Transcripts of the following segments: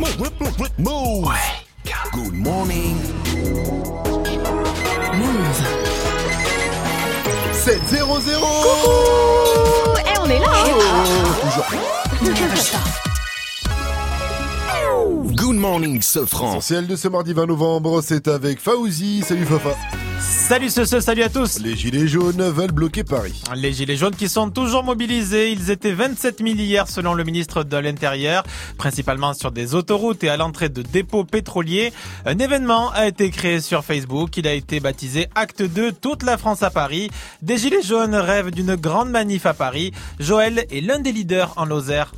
Move. Good morning. Move. 7-0-0 Eh, on est là hein. Good morning, Sofran. Essentiel de ce mardi 20 novembre, c'est avec Faouzi. Salut Fafa. Salut ce, ce, salut à tous Les gilets jaunes veulent bloquer Paris. Les gilets jaunes qui sont toujours mobilisés, ils étaient 27 000 hier selon le ministre de l'Intérieur, principalement sur des autoroutes et à l'entrée de dépôts pétroliers. Un événement a été créé sur Facebook, il a été baptisé Acte 2, toute la France à Paris. Des gilets jaunes rêvent d'une grande manif à Paris. Joël est l'un des leaders en Lozère.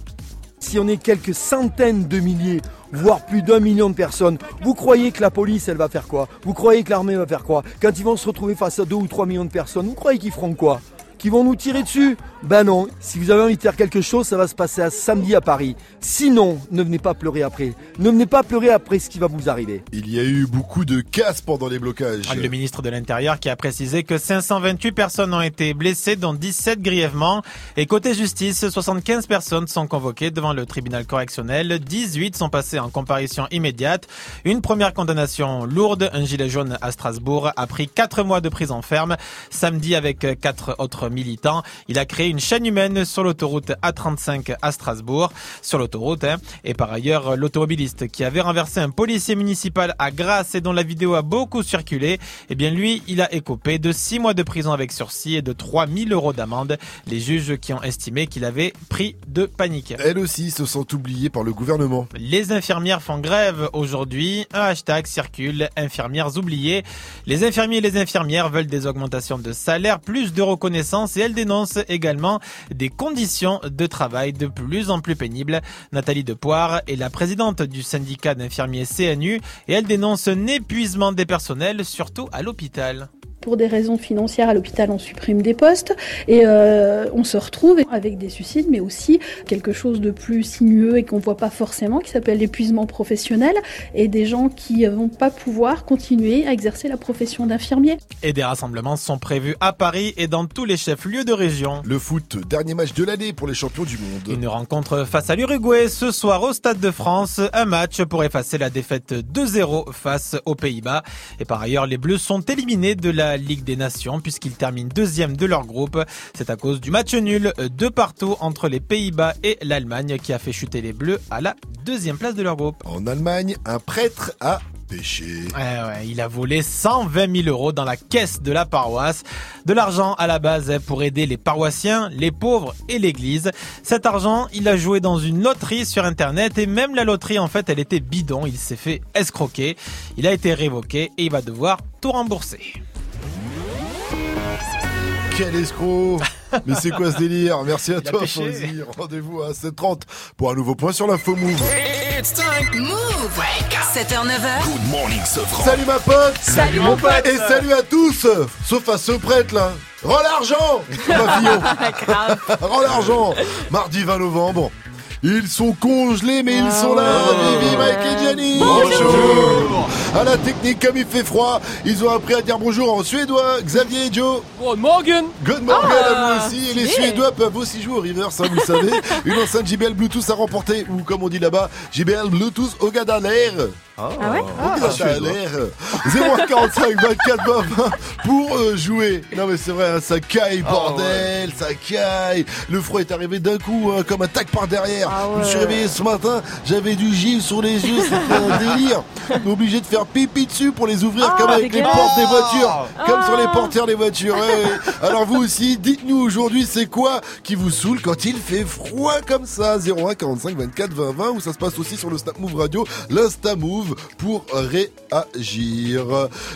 Si on est quelques centaines de milliers, voire plus d'un million de personnes, vous croyez que la police, elle va faire quoi? Vous croyez que l'armée va faire quoi? Quand ils vont se retrouver face à deux ou trois millions de personnes, vous croyez qu'ils feront quoi? Qu'ils vont nous tirer dessus Ben non, si vous avez envie de faire quelque chose, ça va se passer à samedi à Paris. Sinon, ne venez pas pleurer après. Ne venez pas pleurer après ce qui va vous arriver. Il y a eu beaucoup de casse pendant les blocages. Le ministre de l'Intérieur qui a précisé que 528 personnes ont été blessées, dont 17 grièvement. Et côté justice, 75 personnes sont convoquées devant le tribunal correctionnel. 18 sont passées en comparution immédiate. Une première condamnation lourde. Un gilet jaune à Strasbourg a pris 4 mois de prison ferme. Samedi avec 4 autres militants. Il a créé une chaîne humaine sur l'autoroute A35 à Strasbourg. Sur l'autoroute. Hein. Et par ailleurs, l'automobiliste qui avait renversé un policier municipal à Grasse et dont la vidéo a beaucoup circulé, eh bien lui, il a écopé de 6 mois de prison avec sursis et de 3000 euros d'amende. Les juges qui ont estimé qu'il avait pris de panique. Elles aussi se sont oubliées par le gouvernement. Les infirmières font grève aujourd'hui. Un hashtag circule, infirmières oubliées. Les infirmiers et les infirmières veulent des augmentations de salaire, plus de reconnaissance et elles dénoncent également des conditions de travail de plus en plus pénibles. Nathalie Depoire est la présidente du syndicat d'infirmiers CNU et elle dénonce un épuisement des personnels, surtout à l'hôpital. Pour des raisons financières, à l'hôpital, on supprime des postes et euh, on se retrouve avec des suicides, mais aussi quelque chose de plus sinueux et qu'on voit pas forcément, qui s'appelle l'épuisement professionnel, et des gens qui vont pas pouvoir continuer à exercer la profession d'infirmier. Et des rassemblements sont prévus à Paris et dans tous les chefs-lieux de région. Le foot, dernier match de l'année pour les champions du monde. Une rencontre face à l'Uruguay ce soir au Stade de France, un match pour effacer la défaite 2-0 face aux Pays-Bas. Et par ailleurs, les Bleus sont éliminés de la Ligue des Nations puisqu'ils terminent deuxième de leur groupe. C'est à cause du match nul de partout entre les Pays-Bas et l'Allemagne qui a fait chuter les Bleus à la deuxième place de leur groupe. En Allemagne, un prêtre a péché. Ouais, ouais, il a volé 120 000 euros dans la caisse de la paroisse. De l'argent à la base pour aider les paroissiens, les pauvres et l'église. Cet argent, il a joué dans une loterie sur internet et même la loterie en fait elle était bidon. Il s'est fait escroquer. Il a été révoqué et il va devoir tout rembourser. Quel escroc Mais c'est quoi ce délire? Merci à Il toi. Fauzi. Rendez-vous à 7h30 pour un nouveau point sur l'info Move. It's time. Move 7h, 9h, Good morning, Sofran. Salut ma pote Salut mon pote Et salut à tous Sauf à ce prêtre là Rends l'argent Rends l'argent Mardi 20 novembre. Ils sont congelés, mais ils sont là Vivi, Mike et Jenny. Bonjour. À la technique, comme il fait froid, ils ont appris à dire bonjour en suédois. Xavier et Joe. Good morning. Good morning à vous aussi. Et les Suédois peuvent aussi jouer au reverse, hein, vous le savez. Une enceinte JBL Bluetooth à remporter, ou comme on dit là-bas, JBL Bluetooth au gars Ah ouais l'air. 045 24 20 pour euh, jouer. Non mais c'est vrai, hein, ça caille, bordel, ça caille. Le froid est arrivé d'un coup, hein, comme un tac par derrière. Ah Je me suis réveillé ce matin, j'avais du givre sur les yeux, c'était un délire. Obligé de faire pipi dessus pour les ouvrir Ah, comme avec les portes des voitures. Comme sur les Ah. portières des voitures. ouais, ouais. Alors vous aussi, dites-nous aujourd'hui c'est quoi qui vous saoule quand il fait froid comme ça? 01 45 24 20 20 ou ça se passe aussi sur le Snap Move Radio, l'Insta Move pour réagir.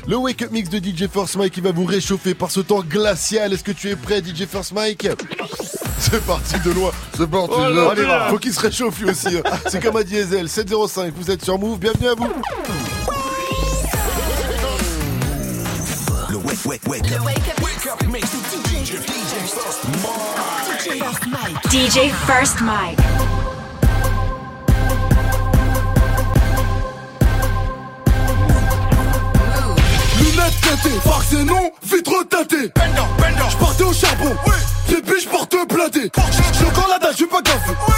Le Wake Up Mix de DJ First Mike qui va vous réchauffer par ce temps glacial. Est-ce que tu es prêt DJ First Mike? C'est parti de loin, c'est parti de loin. Faut qu'il se réchauffe lui aussi. hein. C'est comme à Diesel, 705, vous êtes sur Move, bienvenue à vous. Le wake, wake, wake up. Wake up, mix with DJ. DJ First Mike. DJ First Mike. Lunettes pétées, farce et non, vitre tâtée. Benda, benda. J'partais au charbon. Oui. Bébé, j'porte platé. J'ai encore la dalle, j'suis pas gaffe. Oui.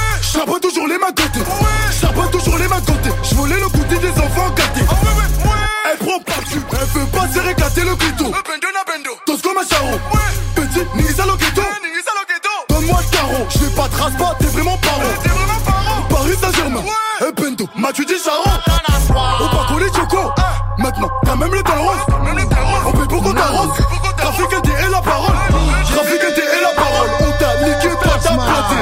Toujours les mains de côté. Oui. Toujours les mains de côté. J'volais le goûter des enfants gâtés. Ah, oui, oui. Elle prend pas dessus, elle veut pas se réclater le ghetto. Bendo na bendo. Tos comme un charron. Oui. Petit, nigisa eh, le ghetto. Donne-moi le carreau. J'vais pas trace pas, t'es vraiment paro. Eh, t'es vraiment paro. Paris Saint-Germain. Ouais. Et bendo, m'as-tu dit charron? daronne Trafiquante et la parole Trafiquante et la parole On t'a niqué, toi t'as planté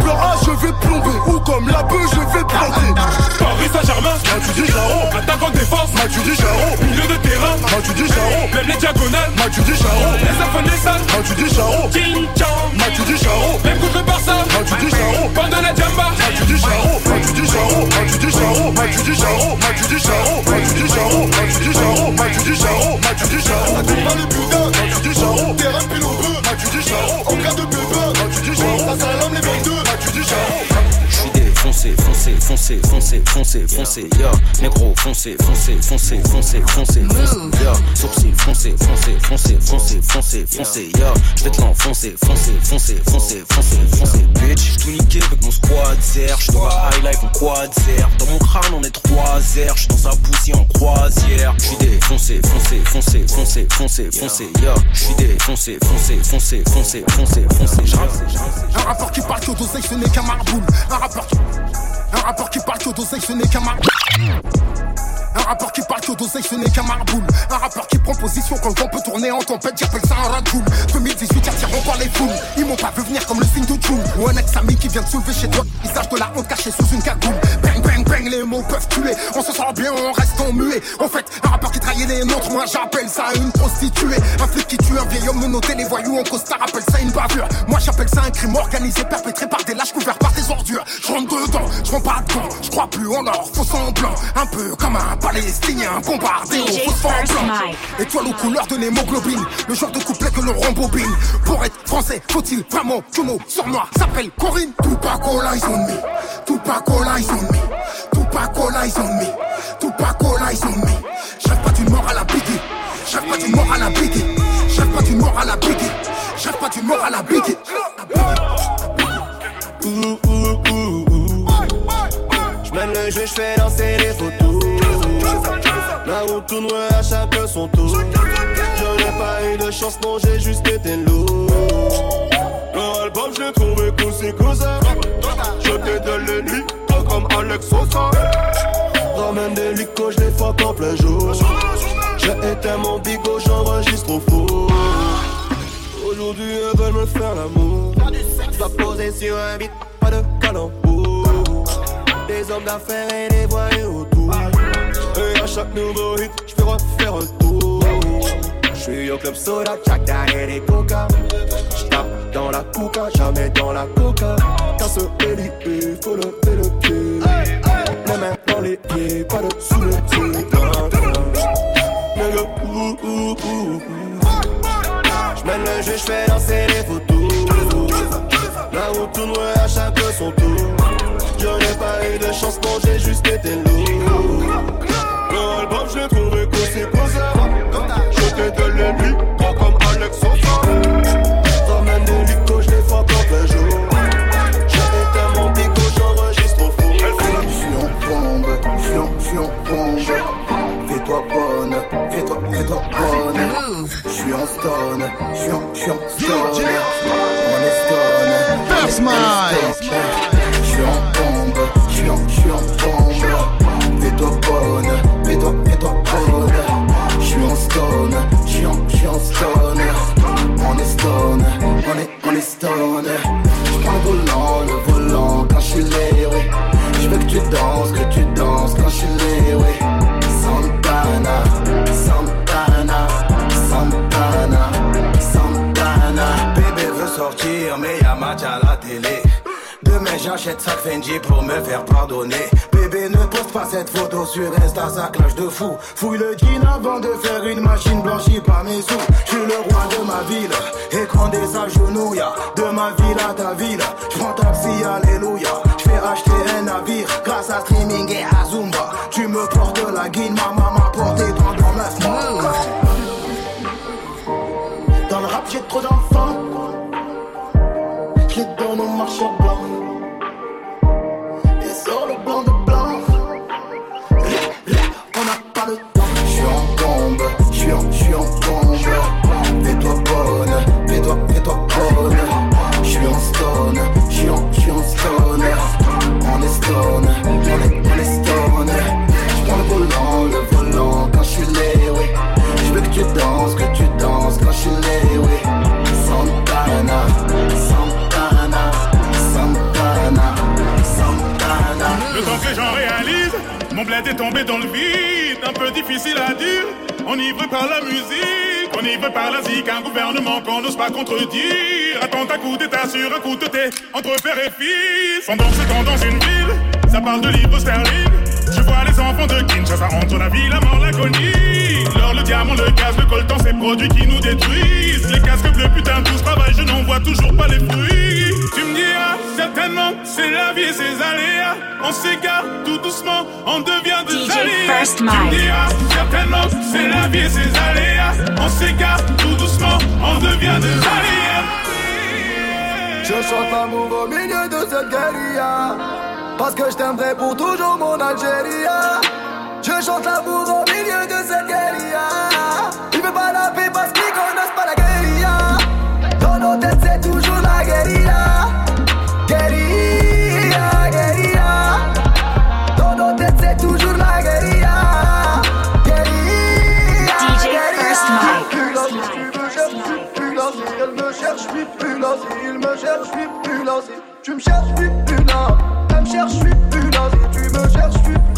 Plan A, je vais plomber Ou comme la bœuf, je vais planter Paris Saint-Germain, Matuidi Jaro Attaque en défense, Matuidi Jaro Milieu de terrain, Matuidi Jaro Même les diagonales, Matuidi Jaro Les affaires des salles, Matuidi Jaro King Kong, Matuidi Jaro Même contre le Barça, Matuidi Jaro Pendant la Jamba, Matuidi Jaro Matuidi Jaro Matuidi Jaro Matuidi Jaro Matuidi Jaro money, les foncez, foncez, foncez, foncez, yo. Négro, foncez, foncez, foncez, foncez, foncez, yo. Sourcil, foncez, foncez, foncez, foncez, foncez, foncez, yo. J'vais te l'enfoncer, foncez, foncez, foncez, foncez, foncez, bitch. J'suis tout niqué avec mon squad zère. J'suis dans high life en quad. Dans mon crâne, on est trois airs. J'suis dans un poussière en croisière. J'suis des foncez, foncez, foncez, foncez, foncez, yo. J'suis. Un qui parle un. Un rapport qui parle que d'oseille, ce n'est qu'un marboule. Un rapport qui parle que d'oseille, ce n'est qu'un marboule. Un rapport qui prend position quand le vent peut tourner en tempête, j'appelle ça un radoul. 2018, attirant par les foules. Ils m'ont pas vu venir comme le signe de June. Ou un ex-ami qui vient de soulever chez toi. Visage de la honte caché sous une cagoule. Bang, les mots peuvent tuer. On se sent bien, on reste en muet. En fait, un rapport qui trahit les nôtres, moi j'appelle ça une prostituée. Un flic qui tue un vieil homme menotté, les voyous en costard appelle ça une bavure. Moi j'appelle ça un crime organisé, perpétré par des lâches couverts par des ordures. Je rentre dedans, je prends pas de temps, je crois plus en or, faux semblant. Un peu comme un palestinien bombardé au. Mike. Étoile aux couleurs de l'hémoglobine, le genre de couplet que l'on rembobine. Pour être français, faut-il vraiment que mot sur moi s'appelle Corinne Tupac all eyes on me, Tupac all eyes on me, Tupac all eyes on me, Tupac all eyes on me. Je rêve pas d'une mort à la Biggie, je rêve pas d'une mort à la Biggie, je rêve pas d'une mort à la Biggie, je rêve pas d'une mort à la Biggie. J'mène le jeu, j'fais danser les photos. La route tournerait à chacun son tour. Je n'ai pas eu de chance, non, j'ai juste été lourd. Leur album, j'ai trouvé cool, c'est. Je le lit, toi comme Alex Sosa. Ramène des licos, je les fuck en plein jour. J'ai éteint mon bigot, j'enregistre au four. Aujourd'hui, elles veulent me faire l'amour. Dois poser sur un beat, pas de calembour. Des hommes d'affaires et des voyous autour. Et à chaque nouveau hit, je fais refaire un tour. Je suis au club soda, Jack Daniel et Coca. Je tape dans la coca, jamais dans la coca. Héli, il faut lever le pied. Les mains dans les pieds, pas de sous le pied. J'mène le jeu, j'fais danser les photos. La route tournerait à chaque son tour. Je n'ai pas eu de chance, non, j'ai juste été lourd. Le album, j'ai trouvé que c'est pour ça j'étais de l'ennemi, comme Alex Sosa. Des je les fais un jour. J'avais tellement pico, j'enregistre au four. Fion, bombe, fion, fion, bombe. Fais-toi bonne, fais-toi, fais-toi bonne. J'suis en stone, j'suis en, j'suis en stone. On est stone. First Je veux que tu danses, que tu danses quand je suis oui. Santana, Santana, Santana, Santana. Bébé veut sortir, mais y'a match à la télé. J'achète sac Fendi pour me faire pardonner. Bébé ne poste pas cette photo sur Insta ça clash de fou. Fouille le jean avant de faire une machine blanchie par mes sous. Je suis le roi de ma ville Écran des agenouilles De ma ville à ta ville Je prends taxi alléluia. Je fais acheter un navire Grâce à streaming et à Zumba. Tu me portes la guine Ma maman m'a porté pendant 9 mois Dans le rap j'ai trop d'enfants. Je les donne au marchand suis en, je suis en bombe. Fais-toi bonne, fais-toi, fais-toi bonne. Je suis en stone, je suis en, en stone. On est stone, on est, on est stone. Je prends le volant, le volant quand je suis lé, oui. Je veux que tu danses, que tu danses quand je suis lé, oui. Santana, Santana, Santana, Santana. Le temps que j'en réalise, mon bled est tombé dans le vide, un peu difficile à dire, enivré par la musique. Veut par la zik, un gouvernement qu'on n'ose pas contredire. Attentat coup d'état sur un coup de thé entre père et fils. Pendant ce temps dans une ville, ça parle de livres sterling. Je vois les enfants de Kinshasa entre la vie, la mort, l'agonie. L'or, le diamant, le gaz, le coltan, ces produits qui nous détruisent. Les casques bleus, putain, tout ce travail, je n'en vois toujours pas les fruits. Tu me diras, certainement, c'est la vie et ses aléas. On s'égare tout doucement, on devient des DJ alliés. First Tu me diras, certainement, c'est la vie et ses aléas. On s'égare tout doucement, on devient des alliés. Je chante l'amour au milieu de cette guérilla Parce que je t'aimerai pour toujours mon Algérie Je chante l'amour au milieu de cette guérilla Si il me cherche, je suis plus là. Si tu me cherches, je suis plus là. Elle me cherche, je suis plus là. Si tu me cherches, je suis plus là.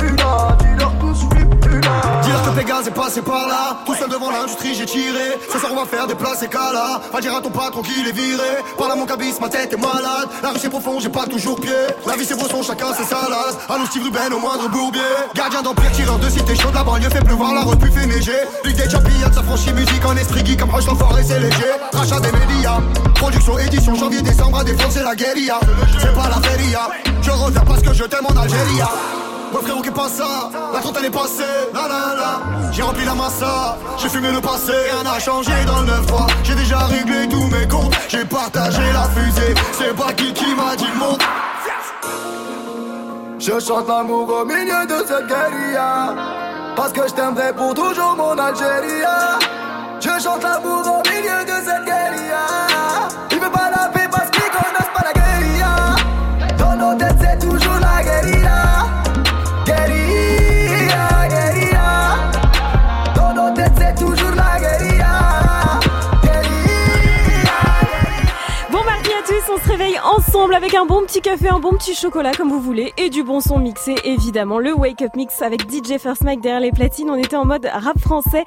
Est passé par là, tout seul devant l'industrie j'ai tiré. Ce soir on va faire des places et là. Va dire à ton patron qu'il est viré. Par là mon cabis, ma tête est malade. La rue c'est profond, j'ai pas toujours pied. La vie c'est son, chacun ses salades. Allô Steve Ruben au moindre bourbier. Gardien d'empire, tireur de cité chaud de la banlieue, fait pleuvoir la repu fait neiger. Ligue des champions, ça franchit musique en esprit geek comme Roche l'enfoiré c'est léger. Rachat des médias, production, édition, janvier, décembre à défendre c'est la guérilla. C'est pas la feria, je reviens parce que je t'aime en Algérie. Mon frérot qui passe ça, la trentaine est passée, la la la. J'ai rempli la massa, j'ai fumé le passé, rien n'a changé dans le 9-3 J'ai déjà réglé tous mes comptes, j'ai partagé la fusée. C'est pas qui qui m'a dit le monde. Je chante l'amour au milieu de cette guérilla. Parce que je t'aimerai pour toujours mon Algérie. Je chante l'amour au milieu de cette guérilla ensemble avec un bon petit café, un bon petit chocolat comme vous voulez et du bon son mixé évidemment. Le Wake Up Mix avec DJ First Mike derrière les platines. On était en mode rap français.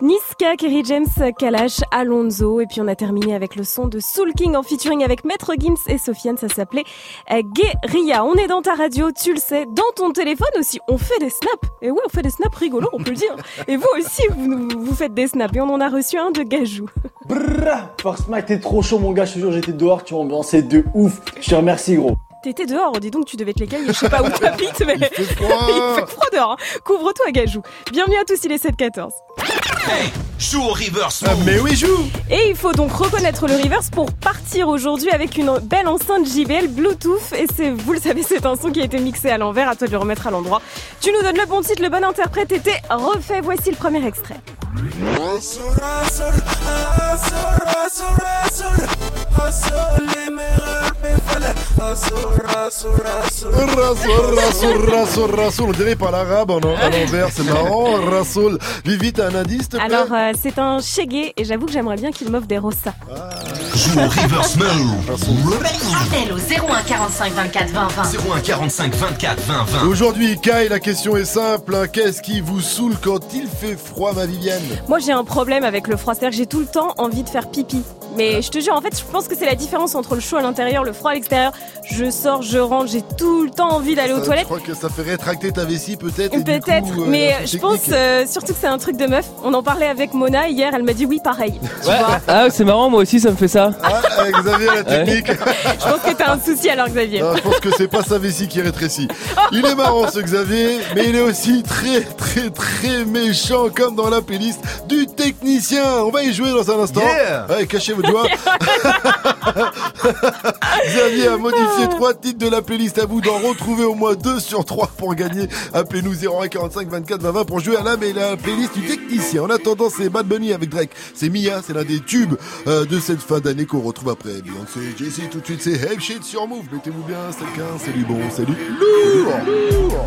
Niska, Kerry James, Kalash, Alonso et puis on a terminé avec le son de Soul King en featuring avec Maître Gims et Sofiane. Ça s'appelait euh, Guérilla. On est dans ta radio, tu le sais, dans ton téléphone aussi. On fait des snaps. Et oui, on fait des snaps rigolos, on peut le dire. Et vous aussi, vous, vous faites des snaps et on en a reçu un de Gajou. Brrr, Force Mike, t'es trop chaud, mon gars. Je te jure, j'étais dehors, tu m'ambiançais de ouf. Je te remercie, gros. T'étais dehors, dis donc tu devais te les cailler, je sais pas où t'habites, mais il fait froid, dehors. hein. Couvre-toi, Gajou. Bienvenue à tous, il est 7-14. Joue au reverse. Ah, mais oui, joue Et il faut donc reconnaître le reverse pour partir aujourd'hui avec une belle enceinte JBL Bluetooth. Et c'est, vous le savez, c'est un son qui a été mixé à l'envers, à toi de le remettre à l'endroit. Tu nous donnes le bon titre, le bon interprète et t'es refait. Voici le premier extrait. Rasoul, Rasoul, Rasoul, Rasoul, on dirait par l'arabe en- à l'envers, c'est marrant. Rasoul, Vivi, t'as un indice, te plaît Alors, euh, c'est un Chegué et j'avoue que j'aimerais bien qu'il m'offre des rosas. Joue au reverse mode. Appel au 01 45 24 20 20. 01 45 24 20 20. Aujourd'hui, Kai, la question est simple. hein. Qu'est-ce qui vous saoule quand il fait froid, ma Viviane Moi, j'ai un problème avec le froid, c'est-à-dire que j'ai tout le temps envie de faire pipi. Mais je te jure, en fait, je pense que c'est la différence entre le chaud à l'intérieur, le froid à l'extérieur. Je sors, je rentre, j'ai tout le temps envie d'aller aux Ça, toilettes. Je crois que ça fait rétracter ta vessie, peut-être. Peut-être, euh, mais je pense euh, surtout que c'est un truc de meuf. On en parlait avec Mona hier, elle m'a dit oui, pareil. Tu vois Ah, c'est marrant, moi aussi ça me fait ça. Ah, Xavier, la technique. Je pense que t'as un souci alors, Xavier. Non, je pense que c'est pas sa vessie qui rétrécit. Il est marrant ce Xavier, mais il est aussi très très très méchant comme dans la playlist du technicien. On va y jouer dans un instant. Yeah. Ouais, cachez vos doigts. Xavier a modifié trois titres de la playlist. À vous d'en retrouver au moins deux sur trois pour gagner. Appelez-nous 01 45 24 20 20 pour jouer à la, mais la playlist du technicien. En attendant, c'est Bad Bunny avec Drake. C'est Mia, c'est l'un des tubes euh, de cette fin d'année qu'on retrouve après. Beyoncé, Jay-Z, tout de suite, c'est Hey Shit sur Move. Mettez-vous bien, c'est le 15, c'est du bon, c'est du lourd. lourd.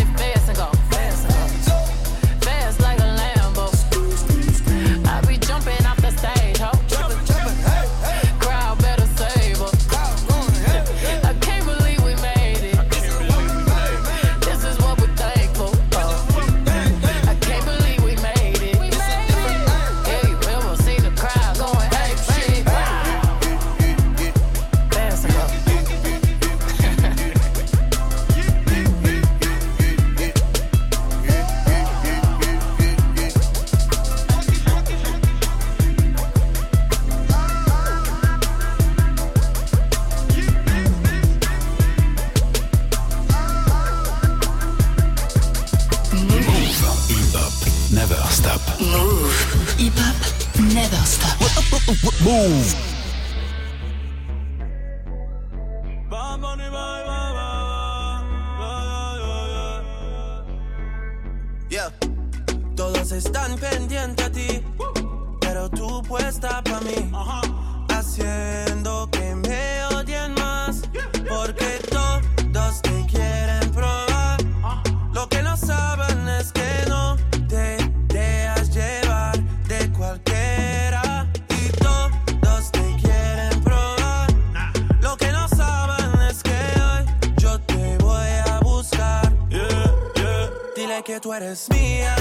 Move. It's me.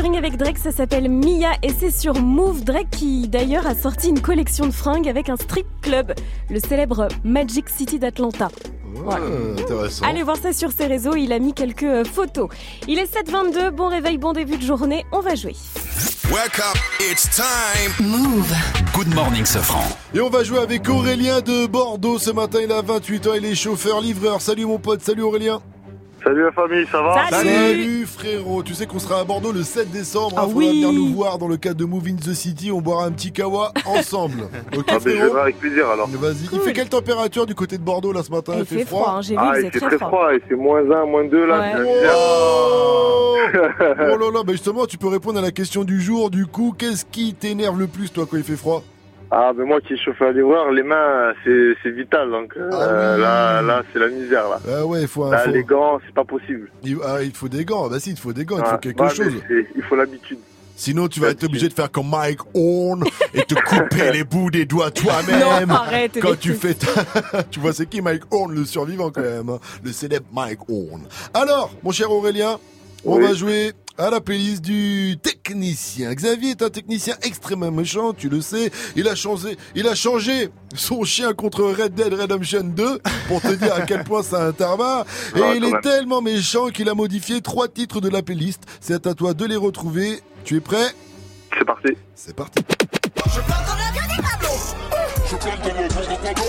Featuring avec Drake, ça s'appelle Mia et c'est sur Move. Drake qui d'ailleurs a sorti une collection de fringues avec un strip club, le célèbre Magic City d'Atlanta. Voilà. Ah, intéressant. Allez voir ça sur ses réseaux, il a mis quelques euh, photos. Il est 7h22, bon réveil, bon début de journée, on va jouer. Wake up, it's time. Move. Good morning, Safran. Et on va jouer avec Aurélien de Bordeaux ce matin. Il a 28 ans, il est chauffeur-livreur. Salut mon pote, salut Aurélien. Salut la famille, ça va Salut frérot, tu sais qu'on sera à Bordeaux le 7 décembre, Ah il faudra oui. venir nous voir dans le cadre de Move in the City, on boira un petit kawa ensemble. Ok Ah, je frérot vais avec plaisir alors. Vas-y, il fait quelle température du côté de Bordeaux là ce matin? Il fait froid, hein, j'ai vu, Ah, il fait très très froid. froid, et c'est moins 1, moins 2 là. Ouais. Oh Oh là là, bah justement tu peux répondre à la question du jour, du coup, qu'est-ce qui t'énerve le plus toi quand il fait froid? Ah, ben moi qui suis chauffeur-livreur, les mains, c'est c'est vital. Donc euh, là, là c'est la misère là. Ah ouais, il faut un... Là, faut- les gants, c'est pas possible. Il, ah, il te faut des gants, bah si, il te faut des gants, il te Ah, faut quelque bah, chose. Il faut l'habitude. Sinon, tu vas être obligé de faire comme Mike Horn et te couper les bouts des doigts toi-même. Non, arrête, Quand les tu fais ta- tu vois, c'est qui Mike Horn, le survivant quand même, hein. le célèbre Mike Horn. Alors, mon cher Aurélien, on Oui. va jouer à la playlist du technicien. Xavier est un technicien extrêmement méchant, tu le sais. Il a changé, il a changé son chien contre Red Dead Redemption 2 pour te dire à quel point c'est un tarbat. Et il est même. tellement méchant qu'il a modifié trois titres de la playlist. C'est à toi de les retrouver. Tu es prêt? C'est parti. C'est parti. Je comme des Pablo. Je comme des Pablo.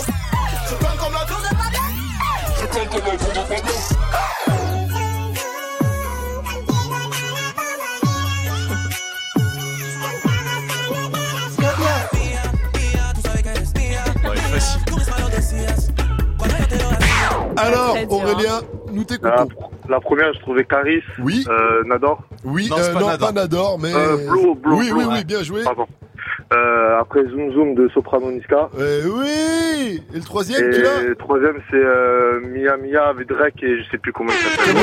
Je comme l'avion des Pablo. Je plane comme l'avion des Pablo. Alors, Très dur, Aurélien, nous t'écoutons. la première, je trouvais Caris. Oui. Euh, Nador. Oui, euh, non, pas Nador, mais. Euh, Blo, Blo, oui, Blo. oui, oui, bien joué. Pardon. Euh, après Zoom Zoom de Soprano Niska. Euh, oui Et le troisième, Et tu l'as le troisième, c'est euh, Mia Mia avec Drake et je sais plus comment il s'appelle.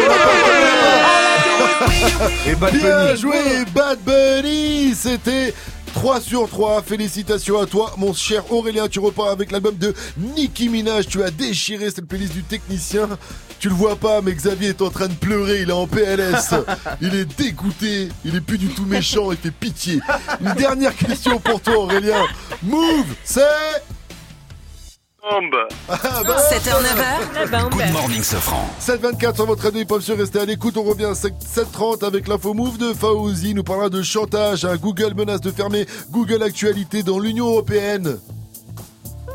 Et Bad Bien joué, Bad Bunny C'était 3 sur 3. Félicitations à toi, mon cher Aurélien. Tu repars avec l'album de Nicki Minaj. Tu as déchiré cette playlist du technicien. Tu le vois pas, mais Xavier est en train de pleurer. Il est en PLS. Il est dégoûté. Il est plus du tout méchant. Il fait pitié. Une dernière question pour toi, Aurélien. Move, c'est. Bombe. Ah, 7h, 9h. Good morning, Safran. 724 sur votre radio hip-hop sur Restez à l'écoute. On revient à 730 avec l'info move de Faouzi. Nous parlera de chantage. hein. Google menace de fermer Google Actualité dans l'Union Européenne.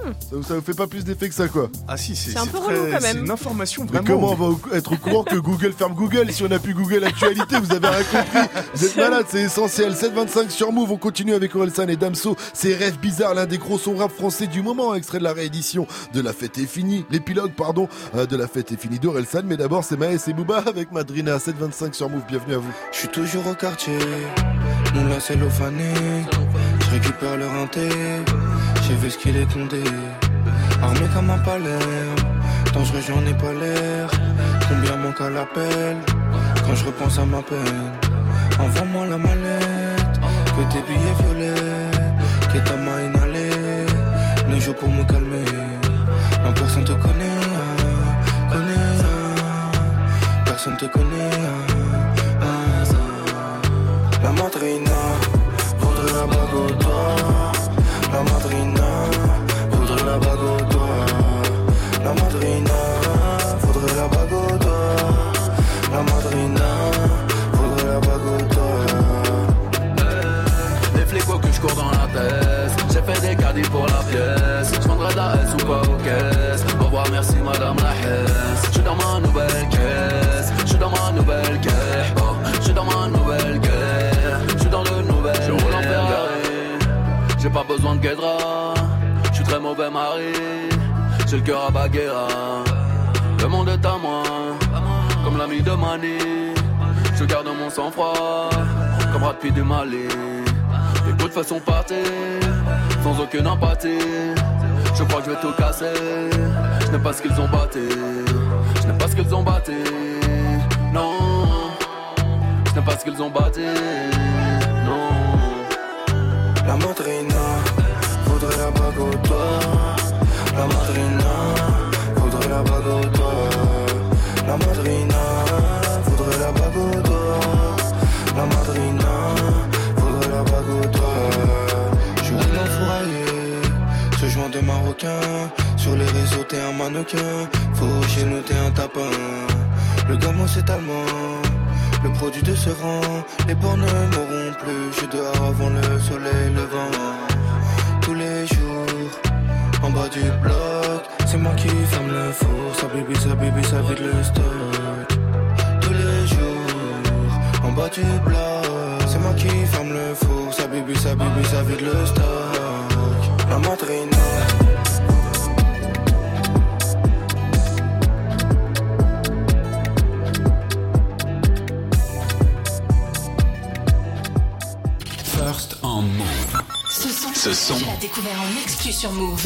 Ça, vous- ça vous fait pas plus d'effet que ça, quoi Ah si, c'est C'est un c'est peu très- relou, quand c'est même. une information Mais vraiment. comment on va au- être au courant que Google ferme Google si on n'a plus Google Actualité? Vous avez rien compris. Vous êtes malade, c'est essentiel. 725 sur Move. On continue avec Orelsan et Damso. C'est Rêve Bizarre, l'un des gros sons rap français du moment. Extrait de la réédition de La Fête est finie. L'épilogue, pardon, euh, de La Fête est finie d'Orelsan. Mais d'abord, c'est Maës et Booba avec Madrina. 725 sur Move. Bienvenue à vous. Je suis toujours au quartier, mon c'est l'ophané. Je récupère le rinté, j'ai vu ce qu'il est condé. Armé comme un palais, dangereux j'en ai pas l'air. Combien manque à l'appel quand je repense à ma peine? Envoie-moi la mallette, que tes billets violets, que ta main inhalée. Ne joue pour me calmer, non personne te connaît, connaît. Personne te connaît. La madrina la ou pas aux caisses Au revoir merci madame la Hesse Je dans ma nouvelle caisse Je suis dans ma nouvelle caisse oh, Je dans ma nouvelle caisse Je dans le nouvel Je roule en Ferrari J'ai pas besoin de guédra. Je suis très mauvais mari. J'ai le cœur à Baguera Le monde est à moi. Comme l'ami de Mani. Je garde mon sang-froid. Comme Brad du Mali Écoute, façon partir, sans aucune empathie. Je crois que je vais tout casser. Je n'ai pas ce qu'ils ont batté. Je n'ai pas ce qu'ils ont batté. Non, je n'ai pas ce qu'ils ont batté. Non. La madrina voudrait la bague au doigt. La madrina voudrait la bague au doigt. La madrina voudrait la bague au doigt. La madrina Sur les réseaux, t'es un mannequin. Faut chez nous, t'es un tapin. Le gamin, c'est allemand. Le produit de ce rang, les bornes ne mourront plus. Je dehors avant le soleil levant. Tous les jours, en bas du bloc, c'est moi qui ferme le four. Ça bibi, ça bibi, ça vide le stock. Tous les jours, en bas du bloc, c'est moi qui ferme le four. Ça bibi, ça bibi, ça vide le stock. La madrina. Ce son, découvert en exclu sur Move.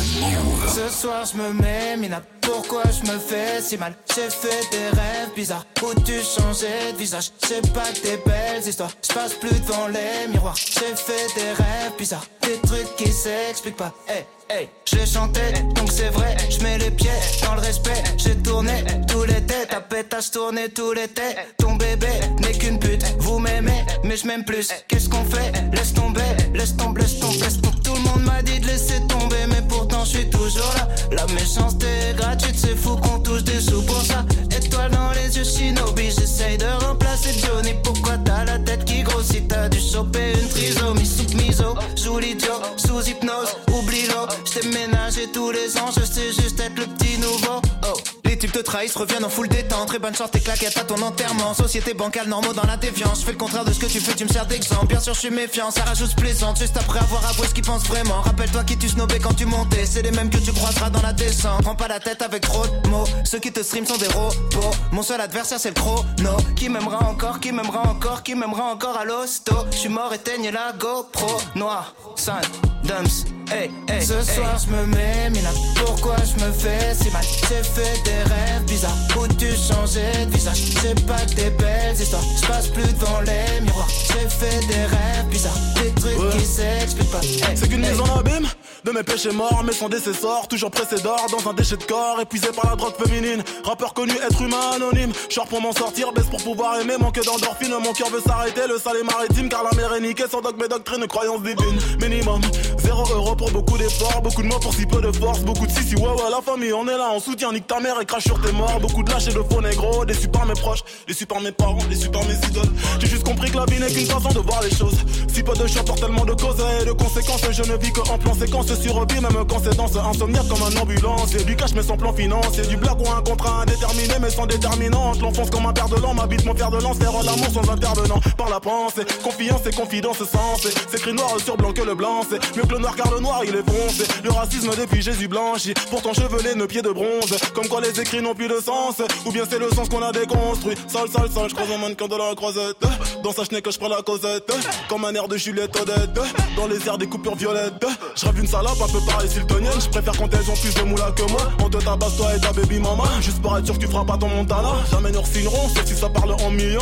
Ce soir je me mets mina Pourquoi je me fais si mal? J'ai fait des rêves bizarres Où tu changeais de visage? C'est pas que des belles histoires Je passe plus devant les miroirs. J'ai fait des rêves bizarres Des trucs qui s'expliquent pas. Hey hey J'ai chanté donc c'est vrai Je mets les pieds dans le respect. J'ai tourné tout l'été Ta pétasse tourné tout l'été Ton bébé n'est qu'une pute Vous m'aimez mais je m'aime plus. Qu'est-ce qu'on fait? Laisse tomber Laisse tomber laisse tomber laisse tomber. Monde m'a dit de laisser tomber Mais pourtant je suis toujours là. La méchanceté est gratuite C'est fou qu'on touche des sous pour ça. Étoile dans les yeux shinobi J'essaye de remplacer Johnny. Pourquoi t'as la tête qui grossit? T'as dû choper une trisomie. Sous miso Joue l'idiot Sous hypnose Oublie-le. J't'ai ménagé tous les ans Je sais juste être le petit nouveau. Oh les types te trahissent, reviennent en full détente. Très bonne chance, tes claquettes à ton enterrement. Société bancale, normaux dans la déviance. Je fais le contraire de ce que tu fais, tu me sers d'exemple. Bien sûr je suis méfiant, ça rajoute plaisante Juste après avoir avoué ce qu'ils pensent vraiment. Rappelle-toi qui tu snobais quand tu montais. C'est les mêmes que tu croiseras dans la descente. Prends pas la tête avec trop de mots. Ceux qui te stream sont des robots. Mon seul adversaire c'est le chrono. Qui m'aimera encore, qui m'aimera encore Qui m'aimera encore à l'hosto. Je suis mort, éteigne la GoPro. Noir, Sun, Dumps Hey, hey, Ce soir je me mets mina Pourquoi je me fais si mal? J'ai fait des rêves bizarres. Où tu changeais de visage? C'est pas que des belles histoires. Je passe plus devant les miroirs. J'ai fait des rêves bizarres. Des trucs qui s'expliquent pas. Hey, C'est qu'une mise en abîme de mes péchés morts, mais sans décessor, toujours pressé d'or dans un déchet de corps, épuisé par la drogue féminine. Rappeur connu, être humain anonyme. Short pour m'en sortir, baisse pour pouvoir aimer, manque d'endorphine. Mon cœur veut s'arrêter, le sale est maritime, car la mer est niquée. Sans dogme et doctrine, croyance divine. Minimum, zéro euro pour beaucoup d'efforts, beaucoup de mots pour si peu de force, beaucoup de si si ouais ouais la famille, on est là, on soutient, nique ta mère et crache sur tes morts. Beaucoup de lâches et de faux négros, déçus par mes proches, déçus par mes parents, déçus par mes idoles. J'ai juste compris que la vie n'est qu'une façon de voir les choses. Si peu de choix pour tellement de causes et de conséquences, je ne vis que en plan séquence survie, même quand c'est dans insomniaque comme un ambulance. Et du cash mais sans plan financier, du blague ou un contrat indéterminé mais sans déterminante. L'enfance comme un père de l'an, m'habite mon père de lance, faire l'amour sans intervenant. Par la pensée, confiance et confidence sensée. C'est écrit noir sur blanc que le blanc, c'est mieux que le noir car le noir il est foncé. Le racisme depuis Jésus blanchi, pourtant chevelé, nos pieds de bronze. Comme quoi les écrits n'ont plus de sens, ou bien c'est le sens qu'on a déconstruit. Sale, sale, sale, je croise un mannequin de la croisette. Dans sa chenille que je prends la causette, comme un air de Juliette Odette. Dans les airs des coupures violettes, je rêve une salope un peu pareil siltonienne. Je préfère quand elles ont plus de moula que moi. On te tabasse toi et ta baby mama. Juste pour être sûr que tu feras pas ton montana. Jamais nous signerons, sauf si ça parle en millions.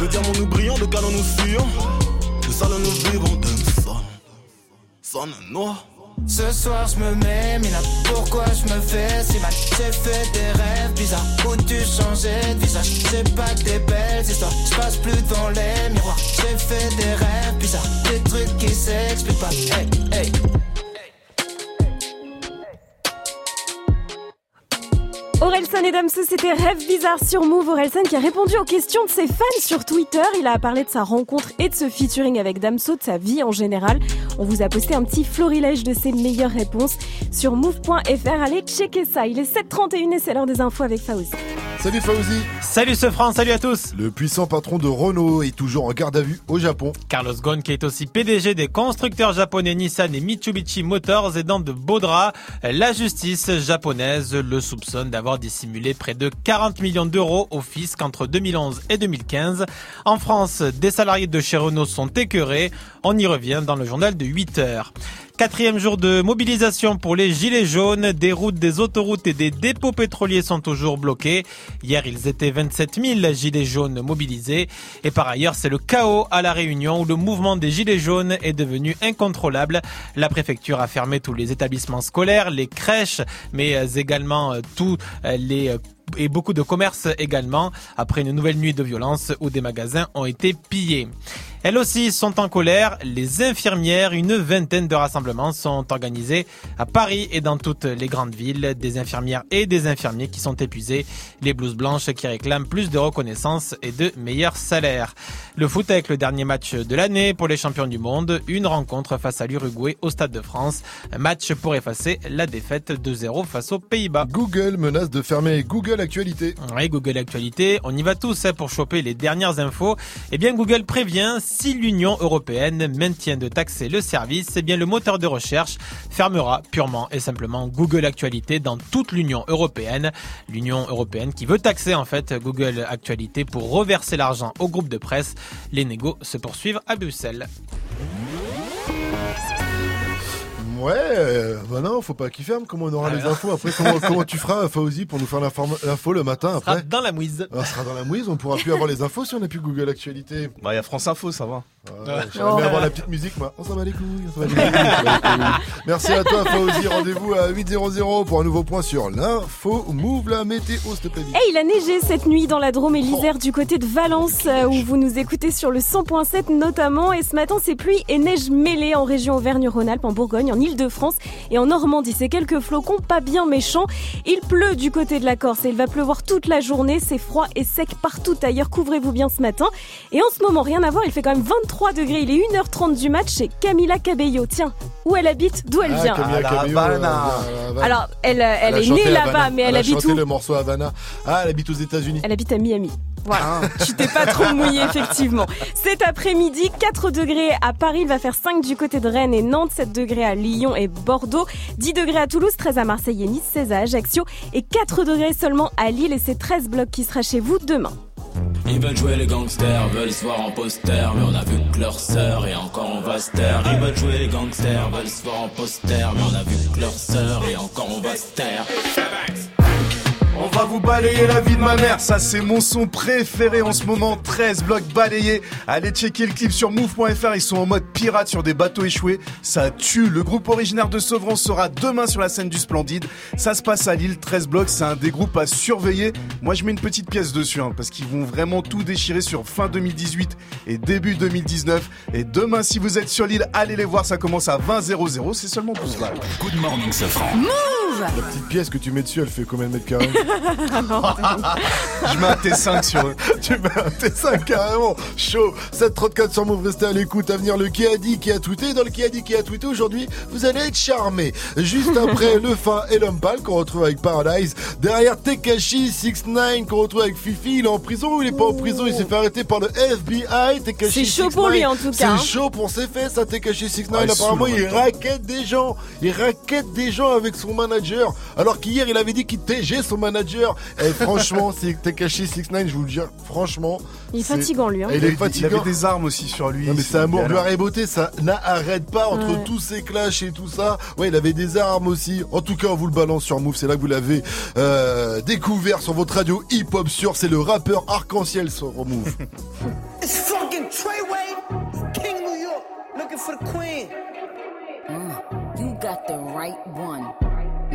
De diamants nous brillons, de canons nous sillons. De salon nous vivons, Ce soir je me mets mina. Pourquoi je me fais si mal? J'ai fait des rêves bizarres. Où tu changeais de visage? C'est pas que des belles histoires. Je passe plus devant les miroirs. J'ai fait des rêves bizarres. Des trucs qui s'expliquent pas. Hey hey. Orelsan et Damso, c'était Rêve bizarre sur Move. Orelsan qui a répondu aux questions de ses fans sur Twitter. Il a parlé de sa rencontre et de ce featuring avec Damso, de sa vie en général. On vous a posté un petit florilège de ses meilleures réponses sur move.fr. Allez checker ça. Il est 7h31 et c'est l'heure des infos avec Faouzi. Salut Fauzi Salut ce France, salut à tous Le puissant patron de Renault est toujours en garde à vue au Japon. Carlos Ghosn qui est aussi PDG des constructeurs japonais Nissan et Mitsubishi Motors et dans de beaux draps, la justice japonaise le soupçonne d'avoir dissimulé près de 40 millions d'euros au fisc entre 2011 et 2015. En France, des salariés de chez Renault sont écœurés. On y revient dans le journal de 8 heures. Quatrième jour de mobilisation pour les gilets jaunes. Des routes, des autoroutes et des dépôts pétroliers sont toujours bloqués. Hier, ils étaient 27 000 gilets jaunes mobilisés. Et par ailleurs, c'est le chaos à la Réunion où le mouvement des gilets jaunes est devenu incontrôlable. La préfecture a fermé tous les établissements scolaires, les crèches, mais euh, également euh, tous euh, les et beaucoup de commerces également après une nouvelle nuit de violence où des magasins ont été pillés. Elles aussi sont en colère. Les infirmières, une vingtaine de rassemblements sont organisés à Paris et dans toutes les grandes villes. Des infirmières et des infirmiers qui sont épuisés. Les blouses blanches qui réclament plus de reconnaissance et de meilleurs salaires. Le foot avec le dernier match de l'année pour les champions du monde. Une rencontre face à l'Uruguay au Stade de France. Un match pour effacer la défaite 2-0 face aux Pays-Bas. Google menace de fermer Google Actualité. Oui, Google Actualité, on y va tous pour choper les dernières infos. Eh bien, Google prévient, si l'Union européenne maintient de taxer le service, eh le moteur de recherche fermera purement et simplement Google Actualité dans toute l'Union européenne. L'Union européenne qui veut taxer en fait Google Actualité pour reverser l'argent au groupe de presse. Les négos se poursuivent à Bruxelles. Ouais, euh, bah non, faut pas qu'il ferme. Comment on aura les infos après comment, comment tu feras, Fauzi, pour nous faire l'info le matin On après sera dans la mouise. On sera dans la mouise, on pourra plus avoir les infos si on n'a plus Google Actualité. Bah, il y a France Info, ça va. Ouais, J'aimerais bien avoir la petite musique, moi. On s'en bat les couilles, on bat les couilles, on s'en bat les couilles. Merci à toi, Fauzi. Rendez-vous à 8.00 pour un nouveau point sur l'info. Move la météo, s'il te plaît. Et il a neigé cette nuit dans la Drôme et l'Isère du côté de Valence euh, où vous nous écoutez sur le 100.7 notamment. Et ce matin, c'est pluie et neige mêlée en région Auvergne-Rhône-Alpes, en Bourgogne, en Ile-de-France et en Normandie. C'est quelques flocons pas bien méchants. Il pleut du côté de la Corse et il va pleuvoir toute la journée. C'est froid et sec partout ailleurs. Couvrez-vous bien ce matin. Et en ce moment, rien à voir, il fait quand même 23 degrés. Il est 1h30 du match chez Camila Cabello. Tiens, où elle habite, d'où elle Ah, vient. Cabello, euh, Havane. Alors, elle, euh, elle, est née là-bas, mais elle, a habite chanté où le morceau Havana. Ah, elle habite aux États-Unis. Elle habite à Miami. Voilà, tu t'es pas trop mouillé effectivement. Cet après-midi, 4 degrés à Paris, il va faire 5 du côté de Rennes et Nantes, 7 degrés à Lyon et Bordeaux, 10 degrés à Toulouse, 13 à Marseille et Nice, 16 à Ajaccio et 4 degrés seulement à Lille et c'est 13 blocs qui sera chez vous demain. Ils veulent jouer les gangsters, veulent se voir en poster, mais on a vu que leur sœur et encore on va se taire. Ils veulent jouer les gangsters, veulent se voir en poster, mais on a vu que leur sœur et encore on va se taire. On va vous balayer la vie de ma mère, ça c'est mon son préféré en ce moment, 13 blocs balayés. Allez checker le clip sur move.fr, ils sont en mode pirate sur des bateaux échoués, ça tue. Le groupe originaire de Sevran sera demain sur la scène du Splendide. Ça se passe à Lille, 13 blocs, c'est un des groupes à surveiller. Moi je mets une petite pièce dessus, hein, parce qu'ils vont vraiment tout déchirer sur fin 2018 et début 2019. Et demain si vous êtes sur l'île, allez les voir, ça commence à 20 00, c'est seulement 12 balles. Good morning, Safran. La petite pièce que tu mets dessus, elle fait combien de mètres carrés? Je mets un T5 sur eux. Tu mets un T5 carrément chaud. 734 sur Move, restez à l'écoute. À venir le qui a dit qui a tweeté. Dans le qui a dit qui a tweeté aujourd'hui, vous allez être charmés. Juste après le fin et l'homme pâle qu'on retrouve avec Paradise. Derrière Tekashi 69 qu'on retrouve avec Fifi. Il est en prison ou il est pas en prison? Il s'est fait arrêter par le FBI. Tekashi C'est chaud pour 69. lui, en tout cas, hein. C'est chaud pour ses fesses, à Tekashi 69. Ah, Apparemment, il raquette des gens. Il raquette des gens avec son manager. Alors qu'hier, il avait dit qu'il TG son manager. Et franchement, c'est Tekashi 69, je vous le dis, franchement. Il est c'est- fatigant lui. Hein. Il Il, est avait- il avait des armes aussi sur lui. Non mais c'est amour, gloire et beauté, ça n'arrête pas entre Ouais. tous ces clashs et tout ça. Ouais, il avait des armes aussi. En tout cas, on vous le balance sur Move, c'est là que vous l'avez euh, découvert sur votre radio hip-hop sur, c'est le rappeur arc-en-ciel sur Move. It's fucking Treyway, King New York, looking for the queen. You got the right one.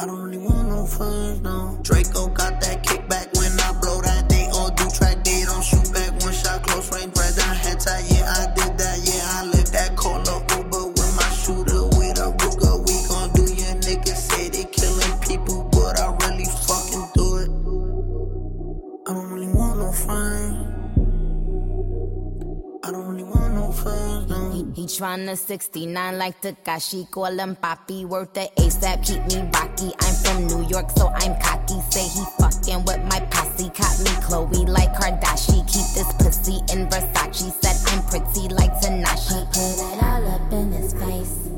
I don't really want no friends, no. Draco got that kickback tryna 69 like Takashi, call him Papi, worth the ASAP, keep me rocky. I'm from New York, so I'm cocky. Say he fucking with my posse, caught me Chloe like Kardashian. Keep this pussy in Versace, said I'm pretty like Tanashi. Put it all up in his face.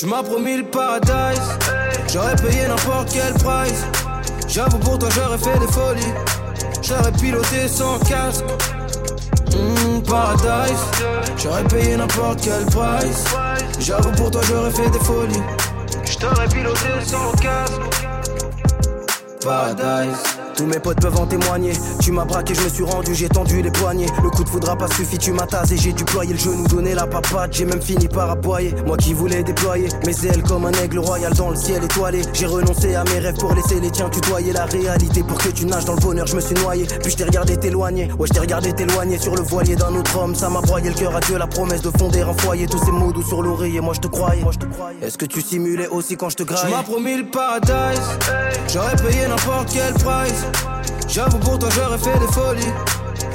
Tu m'as promis le paradise, j'aurais payé n'importe quel price. J'avoue pour toi j'aurais fait des folies, j'aurais piloté sans casque. Mmh, paradise, j'aurais payé n'importe quel price. J'avoue pour toi j'aurais fait des folies, j't'aurais piloté sans casque. Paradise. Tous mes potes peuvent en témoigner. Tu m'as braqué, je me suis rendu, j'ai tendu les poignets. Le coup de foudre pas suffi, tu m'as tasé, j'ai déployé le genou, donné la papade. J'ai même fini par aboyer. Moi qui voulais déployer mes ailes comme un aigle royal dans le ciel étoilé. J'ai renoncé à mes rêves pour laisser les tiens tutoyer la réalité. Pour que tu nages dans le bonheur, je me suis noyé. Puis je t'ai regardé t'éloigner. Ouais, je t'ai regardé t'éloigner sur le voilier d'un autre homme. Ça m'a broyé le cœur à Dieu, la promesse de fonder un foyer. Tous ces mots doux sur l'oreiller, moi je te croyais. Est-ce que tu simulais aussi quand je te graille? Tu m'as promis le paradise, j'aurais payé n'importe quel price. J'avoue pour toi j'aurais fait des folies,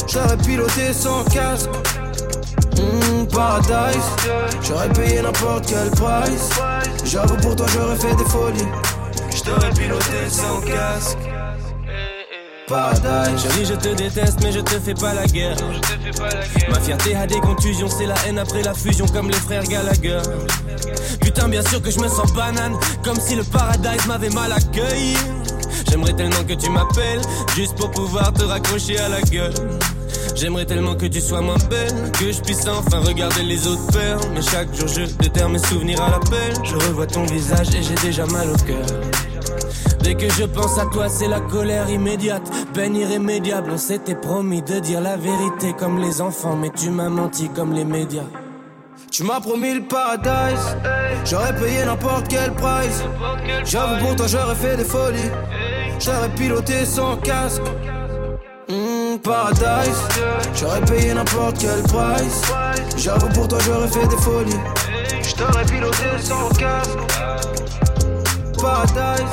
j'aurais piloté sans casque. Mmh, paradise, j'aurais payé n'importe quel price. J'avoue pour toi j'aurais fait des folies, j'aurais piloté sans casque. Paradise. Chérie, je te déteste, mais je te fais pas la guerre. Ma fierté a des contusions, c'est la haine après la fusion, comme les frères Gallagher. Putain, bien sûr que je me sens banane, comme si le paradise m'avait mal accueilli. J'aimerais tellement que tu m'appelles, juste pour pouvoir te raccrocher à la gueule. J'aimerais tellement que tu sois moins belle, que je puisse enfin regarder les autres faire. Mais chaque jour je déterre mes souvenirs à l'appel. Je revois ton visage et j'ai déjà mal au cœur. Dès que je pense à toi, c'est la colère immédiate, peine irrémédiable. On s'était promis de dire la vérité comme les enfants, mais tu m'as menti comme les médias. Tu m'as promis le paradise, j'aurais payé n'importe quel price. J'avoue pour toi j'aurais fait des folies, j'aurais piloté sans casque. Mmh, paradise, j'aurais payé n'importe quel price. J'avoue pour toi j'aurais fait des folies, j'aurais piloté sans casque. Paradise.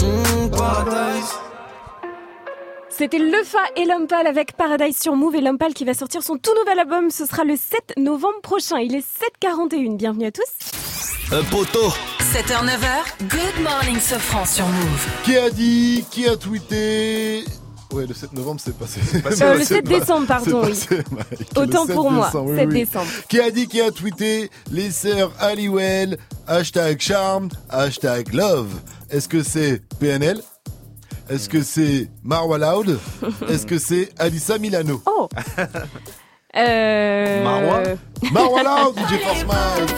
Mmh, paradise. C'était Lefa et Lumpal avec Paradise sur Move et Lumpal qui va sortir son tout nouvel album. Ce sera le 7 novembre prochain. Il est 7h41. Bienvenue à tous. Un poteau. 7h, 9h, Good Morning Sofran sur Move. Qui a dit Qui a tweeté? Ouais, le 7 novembre, c'est passé. Euh, le 7 décembre, pardon, oui. Autant Le 7 pour moi, décembre, oui, 7 oui. décembre. Qui a dit Qui a tweeté? Les sœurs Halliwell, hashtag charm, hashtag love. Est-ce que c'est PNL Est-ce que c'est Marwa Loud Est-ce que c'est Alissa Milano Oh Euh... Marwa Marwa Loud, DJ Force Mike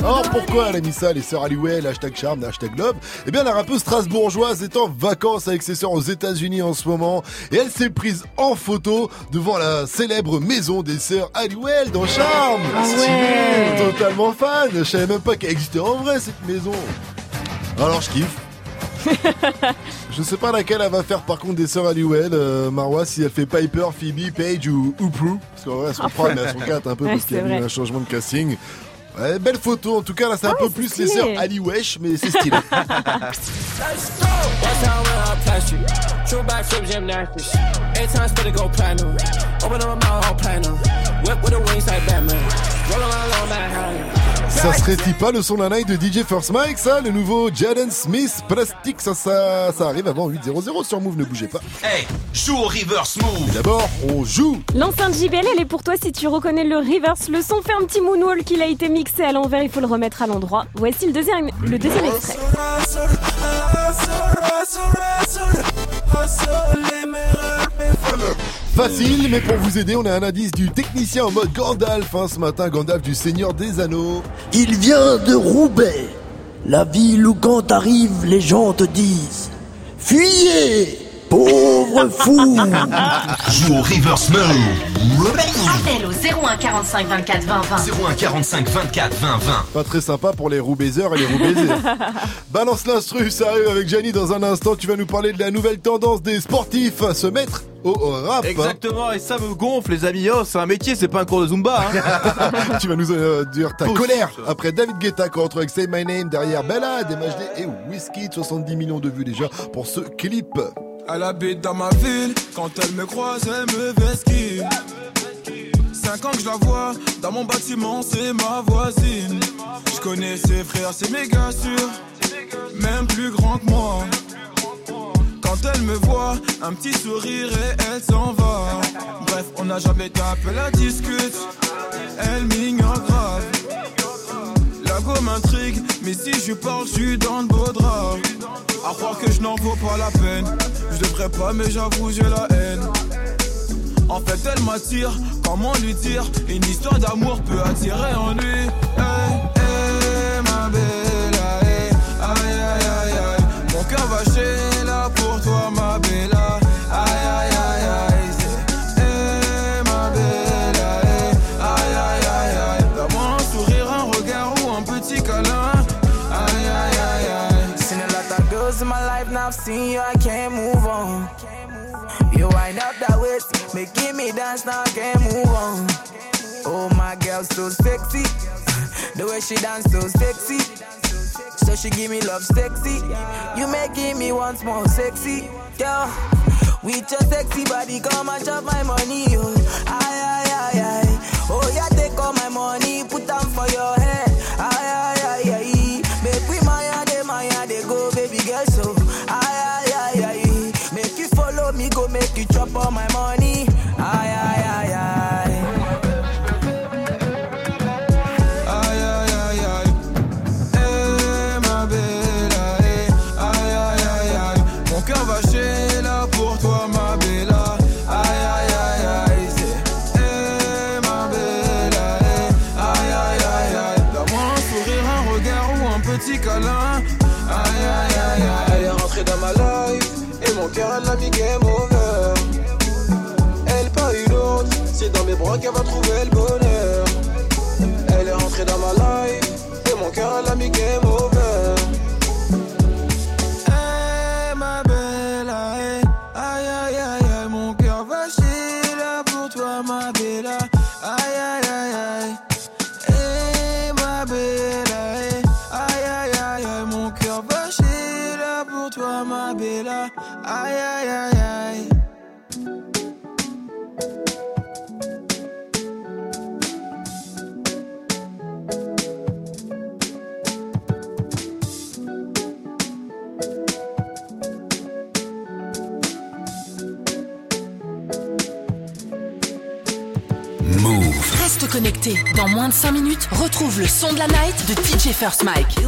Alors pourquoi elle a mis ça, les sœurs Halliwell, hashtag charme, hashtag love Eh bien la rappeuse strasbourgeoise est en vacances avec ses sœurs aux États-Unis en ce moment et elle s'est prise en photo devant la célèbre maison des sœurs Halliwell dans Charme. Ah ouais. Totalement fan. Je savais même pas qu'elle existait en vrai cette maison. Alors je kiffe. Je sais pas laquelle elle va faire par contre des sœurs Halliwell, euh, Marwa, si elle fait Piper, Phoebe, Paige ou Oprah. Parce qu'en vrai, elles sont trois, mais elles sont quatre un peu Ouais, parce qu'il y a eu un changement de casting. Ouais, belle photo, en tout cas là c'est un peu plus les sœurs Ali Wesh, mais c'est stylé. Ça serait-il pas le son de la night de DJ First Mike, ça Le nouveau Jaden Smith Plastic, ça, ça, ça arrive avant 8.00 sur Move, ne bougez pas. Hey, joue au reverse move. D'abord, on joue L'enceinte JBL, elle est pour toi si tu reconnais le reverse. Le son fait un petit moonwalk, il a été mixé à l'envers, il faut le remettre à l'endroit. Voici le deuxième, le deuxième extrait. Facile, mais pour vous aider, on a un indice du technicien en mode Gandalf, hein, ce matin, Gandalf du Seigneur des Anneaux. Il vient de Roubaix, la ville où quand t'arrives, les gens te disent Fuyez, pauvre fou Joue au reverse move. Appel au 01 45 24 20 20. 01 45 24 20 20. Pas très sympa pour les roubaiseurs et les roubaisés. Balance l'instru, ça arrive avec Gianni dans un instant. Tu vas nous parler de la nouvelle tendance des sportifs à se mettre au rap. hein. Exactement, et ça me gonfle, les amis. Oh, c'est un métier, c'est pas un cours de Zumba. Hein. tu vas nous euh, dire ta Pousse. colère après David Guetta qui retrouve avec Say My Name derrière Bella, Demajde et Whiskey. 70 millions de vues déjà pour ce clip. Elle habite dans ma ville, quand elle me croise, elle me vesquille. Cinq ans que je la vois, dans mon bâtiment, c'est ma voisine. Je connais ses frères, c'est méga sûr, même plus grand que moi. Quand elle me voit, un petit sourire et elle s'en va. Bref, on n'a jamais tapé la discute, elle m'ignore grave. M'intrigue, mais si je parle, je suis dans le beau drap. À croire que je n'en vaux pas la peine. Je devrais pas, mais j'avoue, j'ai la haine. En fait, elle m'attire, comment lui dire? Une histoire d'amour peut attirer en lui. Making me dance, now can't move on. Oh, my girl, so sexy. The way she dance, so sexy. So she give me love sexy. You making me once more sexy, girl. With your sexy body, come and chop my money, oh. Aye, aye, aye, aye. Oh, yeah, take all my money, put them for your l'a over. Elle pas une autre, c'est dans mes bras qu'elle va trouver le bonheur. Elle est rentrée dans ma life et mon cœur elle l'a mis game over. Dans moins de 5 minutes, retrouve le son de la night de DJ First Mike.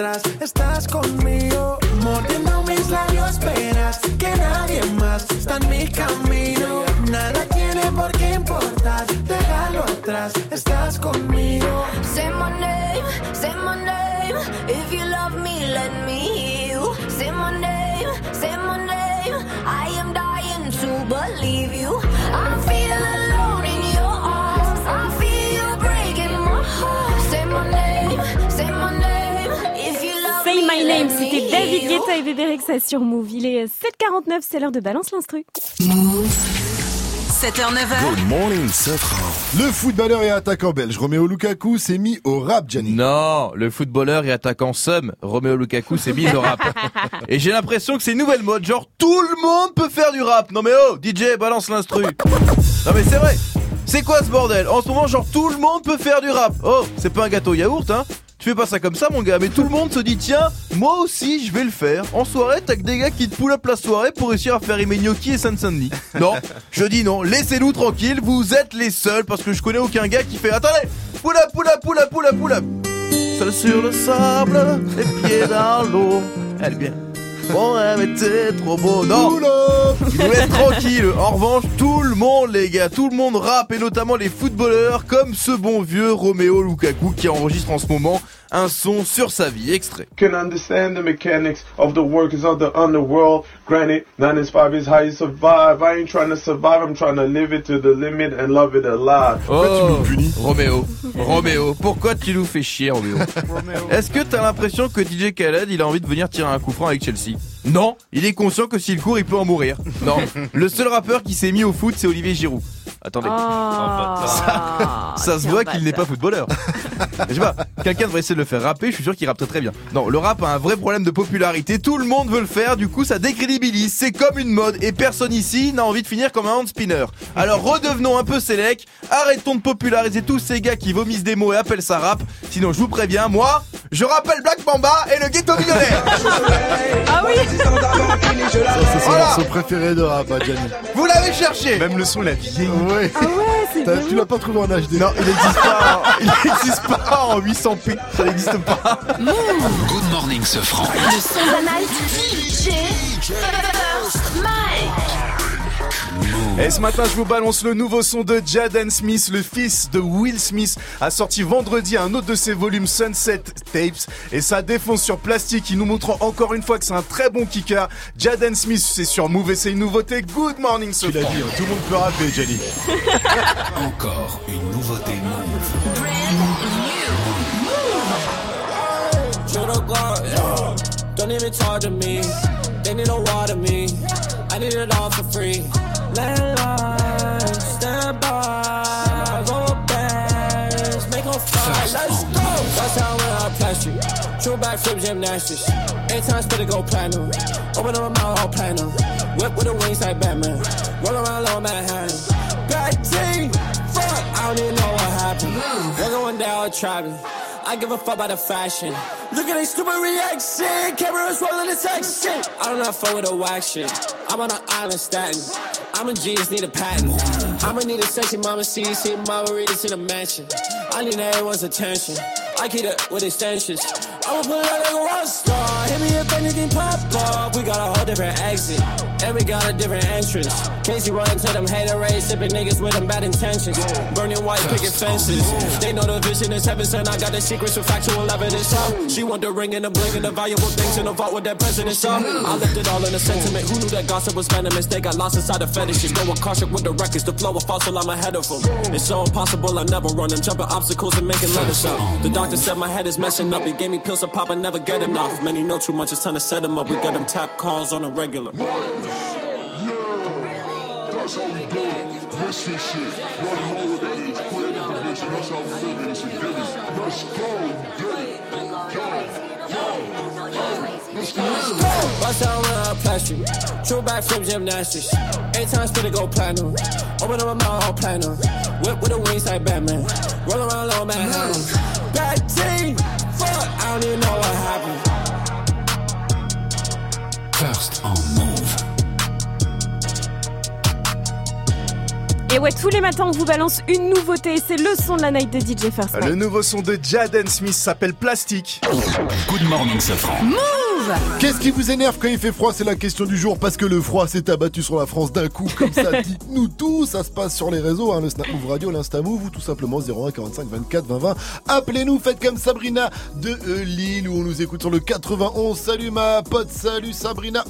Atrás, et Bébé Rexa sur Move. Il est 7h49, c'est l'heure de Balance l'Instru. 7h, 9h. Good morning. Le footballeur et attaquant belge Romeo Lukaku s'est mis au rap, Gianni. Non, le footballeur et attaquant Sum, Romeo Lukaku, s'est mis au rap. Et j'ai l'impression que c'est une nouvelle mode, genre tout le monde peut faire du rap. Non mais oh, DJ, balance l'instru. Non mais c'est vrai. C'est quoi ce bordel? En ce moment, genre tout le monde peut faire du rap. Oh, c'est pas un gâteau yaourt, hein? Tu fais pas ça comme ça mon gars, mais tout le monde se dit tiens, moi aussi je vais le faire. En soirée, t'as que des gars qui te pull up la soirée pour réussir à faire aimer gnocchi et San Sandy. Non, je dis non, laissez-nous tranquilles, vous êtes les seuls parce que je connais aucun gars qui fait attendez, pull up, pull up, pull up. Seul sur le sable, les pieds dans l'eau. Elle est bien. Mon rêve était trop beau. Non, vous êtes tranquille. En revanche, tout le monde, les gars, tout le monde rappe et notamment les footballeurs comme ce bon vieux Romeo Lukaku qui enregistre en ce moment un son sur sa vie. Extrait. can understand the mechanics of the workers of the underworld. Granted, nine is five is how you survive. I ain't trying to survive, I'm trying to live it to the limit and love it alive. Oh, Roméo, Roméo, pourquoi tu nous fais chier, Roméo? Est-ce que t'as l'impression que DJ Khaled, il a envie de venir tirer un coup franc avec Chelsea? Non, il est conscient que s'il court, il peut en mourir. Non, le seul rappeur qui s'est mis au foot, c'est Olivier Giroud. Attendez, ça, ça se voit qu'il n'est pas footballeur. Je sais pas, quelqu'un devrait essayer de le faire rapper, je suis sûr qu'il rappe très très bien. Non, le rap a un vrai problème de popularité, tout le monde veut le faire, du coup ça décrédibilise, c'est comme une mode et personne ici n'a envie de finir comme un hand spinner. Alors redevenons un peu sélect, arrêtons de populariser tous ces gars qui vomissent des mots et appellent ça rap, sinon je vous préviens, moi, je rappelle Black Mamba et le ghetto millionnaire Ah oui c'est son Voilà. morceau préféré de rap, hein, Gianni. Vous l'avez cherché Même le son, la vieille. Ouais. Ah ouais, c'est T'as- Tu l'as pas trouvé en HD Non, il n'existe pas, en- il n'existe pas en 800p. Ça n'existe pas. Good morning, Sofran. Le son de la night. DJ Et ce matin, je vous balance le nouveau son de Jaden Smith, le fils de Will Smith, a sorti vendredi un autre de ses volumes Sunset Tapes et ça défonce sur plastique. Il nous montre encore une fois que c'est un très bon kicker. Jaden Smith, c'est sur Move et c'est une nouveouté. Good morning, Tu l'as dit, hein, tout le monde peut rapper, Gianni. Encore une nouveauté Move. Shoulda gone, yeah. Don't even talk to me. They need to water me. I need it all for free. Let's go. That's how when I plastic. True backflip gymnastics. Eight times better go platinum. Open up my mouth, whole platinum. Whip with the wings like Batman. Roll around low Manhattan. Back team. Fuck, I don't even know what happened. We're going down traveling. I give a fuck about the fashion. Look at they stupid reaction. Cameras rolling the shit. I don't know fuck with the wax shit. I'm on an island statin. I'm a genius, need a patent. I'ma need a sexy mama see, see mama read this in a mansion. I need everyone's attention. I keep it with extensions. I'ma put it out like a rock star. Hit me if anything pop off. We got a whole different exit. And we got a different entrance. Casey running to them hater rays, sipping niggas with them bad intentions. Burning white picket fences. They know the vision is heaven sent. I got the secrets with factual evidence. Huh? She want the ring and the bling and the valuable things in the vault with that president. So I left it all in the sentiment. Who knew that gossip was venomous? They got lost inside the fetishes. Going cautious with the records. The flow of fossil, I'm ahead of them. It's so impossible, I never run. I'm jumping obstacles and making letters up. The doctor said my head is messing up. He gave me pills to pop, I never get enough. Many know too much, it's time to set them up. We got them tap calls on a regular. It. Misfit shit. Running age. Quit the division. That's how we live it. It's a given. Let's go. Get it. Yo. Yo. Let's go. Bust down when I plastic. True back flip gymnastics. Eight times spit to go platinum. Open up my mouth, all platinum. Whip with the wings like Batman. Roll around low Manhattan. Bad team. Fuck, I don't even know what happened. First on Et ouais, tous les matins, on vous balance une nouveauté. C'est le son de la night de DJ First. Le nouveau son de Jaden Smith s'appelle Plastique. Good morning, Safran. Move Qu'est-ce qui vous énerve quand il fait froid? C'est la question du jour parce que le froid s'est abattu sur la France d'un coup comme ça. Dites-nous tout, ça se passe sur les réseaux, hein, le Snap Move Radio, l'Insta Move ou tout simplement 01 45 24 20 20. Appelez-nous, faites comme Sabrina de euh, Lille où on nous écoute sur le 91. Salut ma pote, salut Sabrina.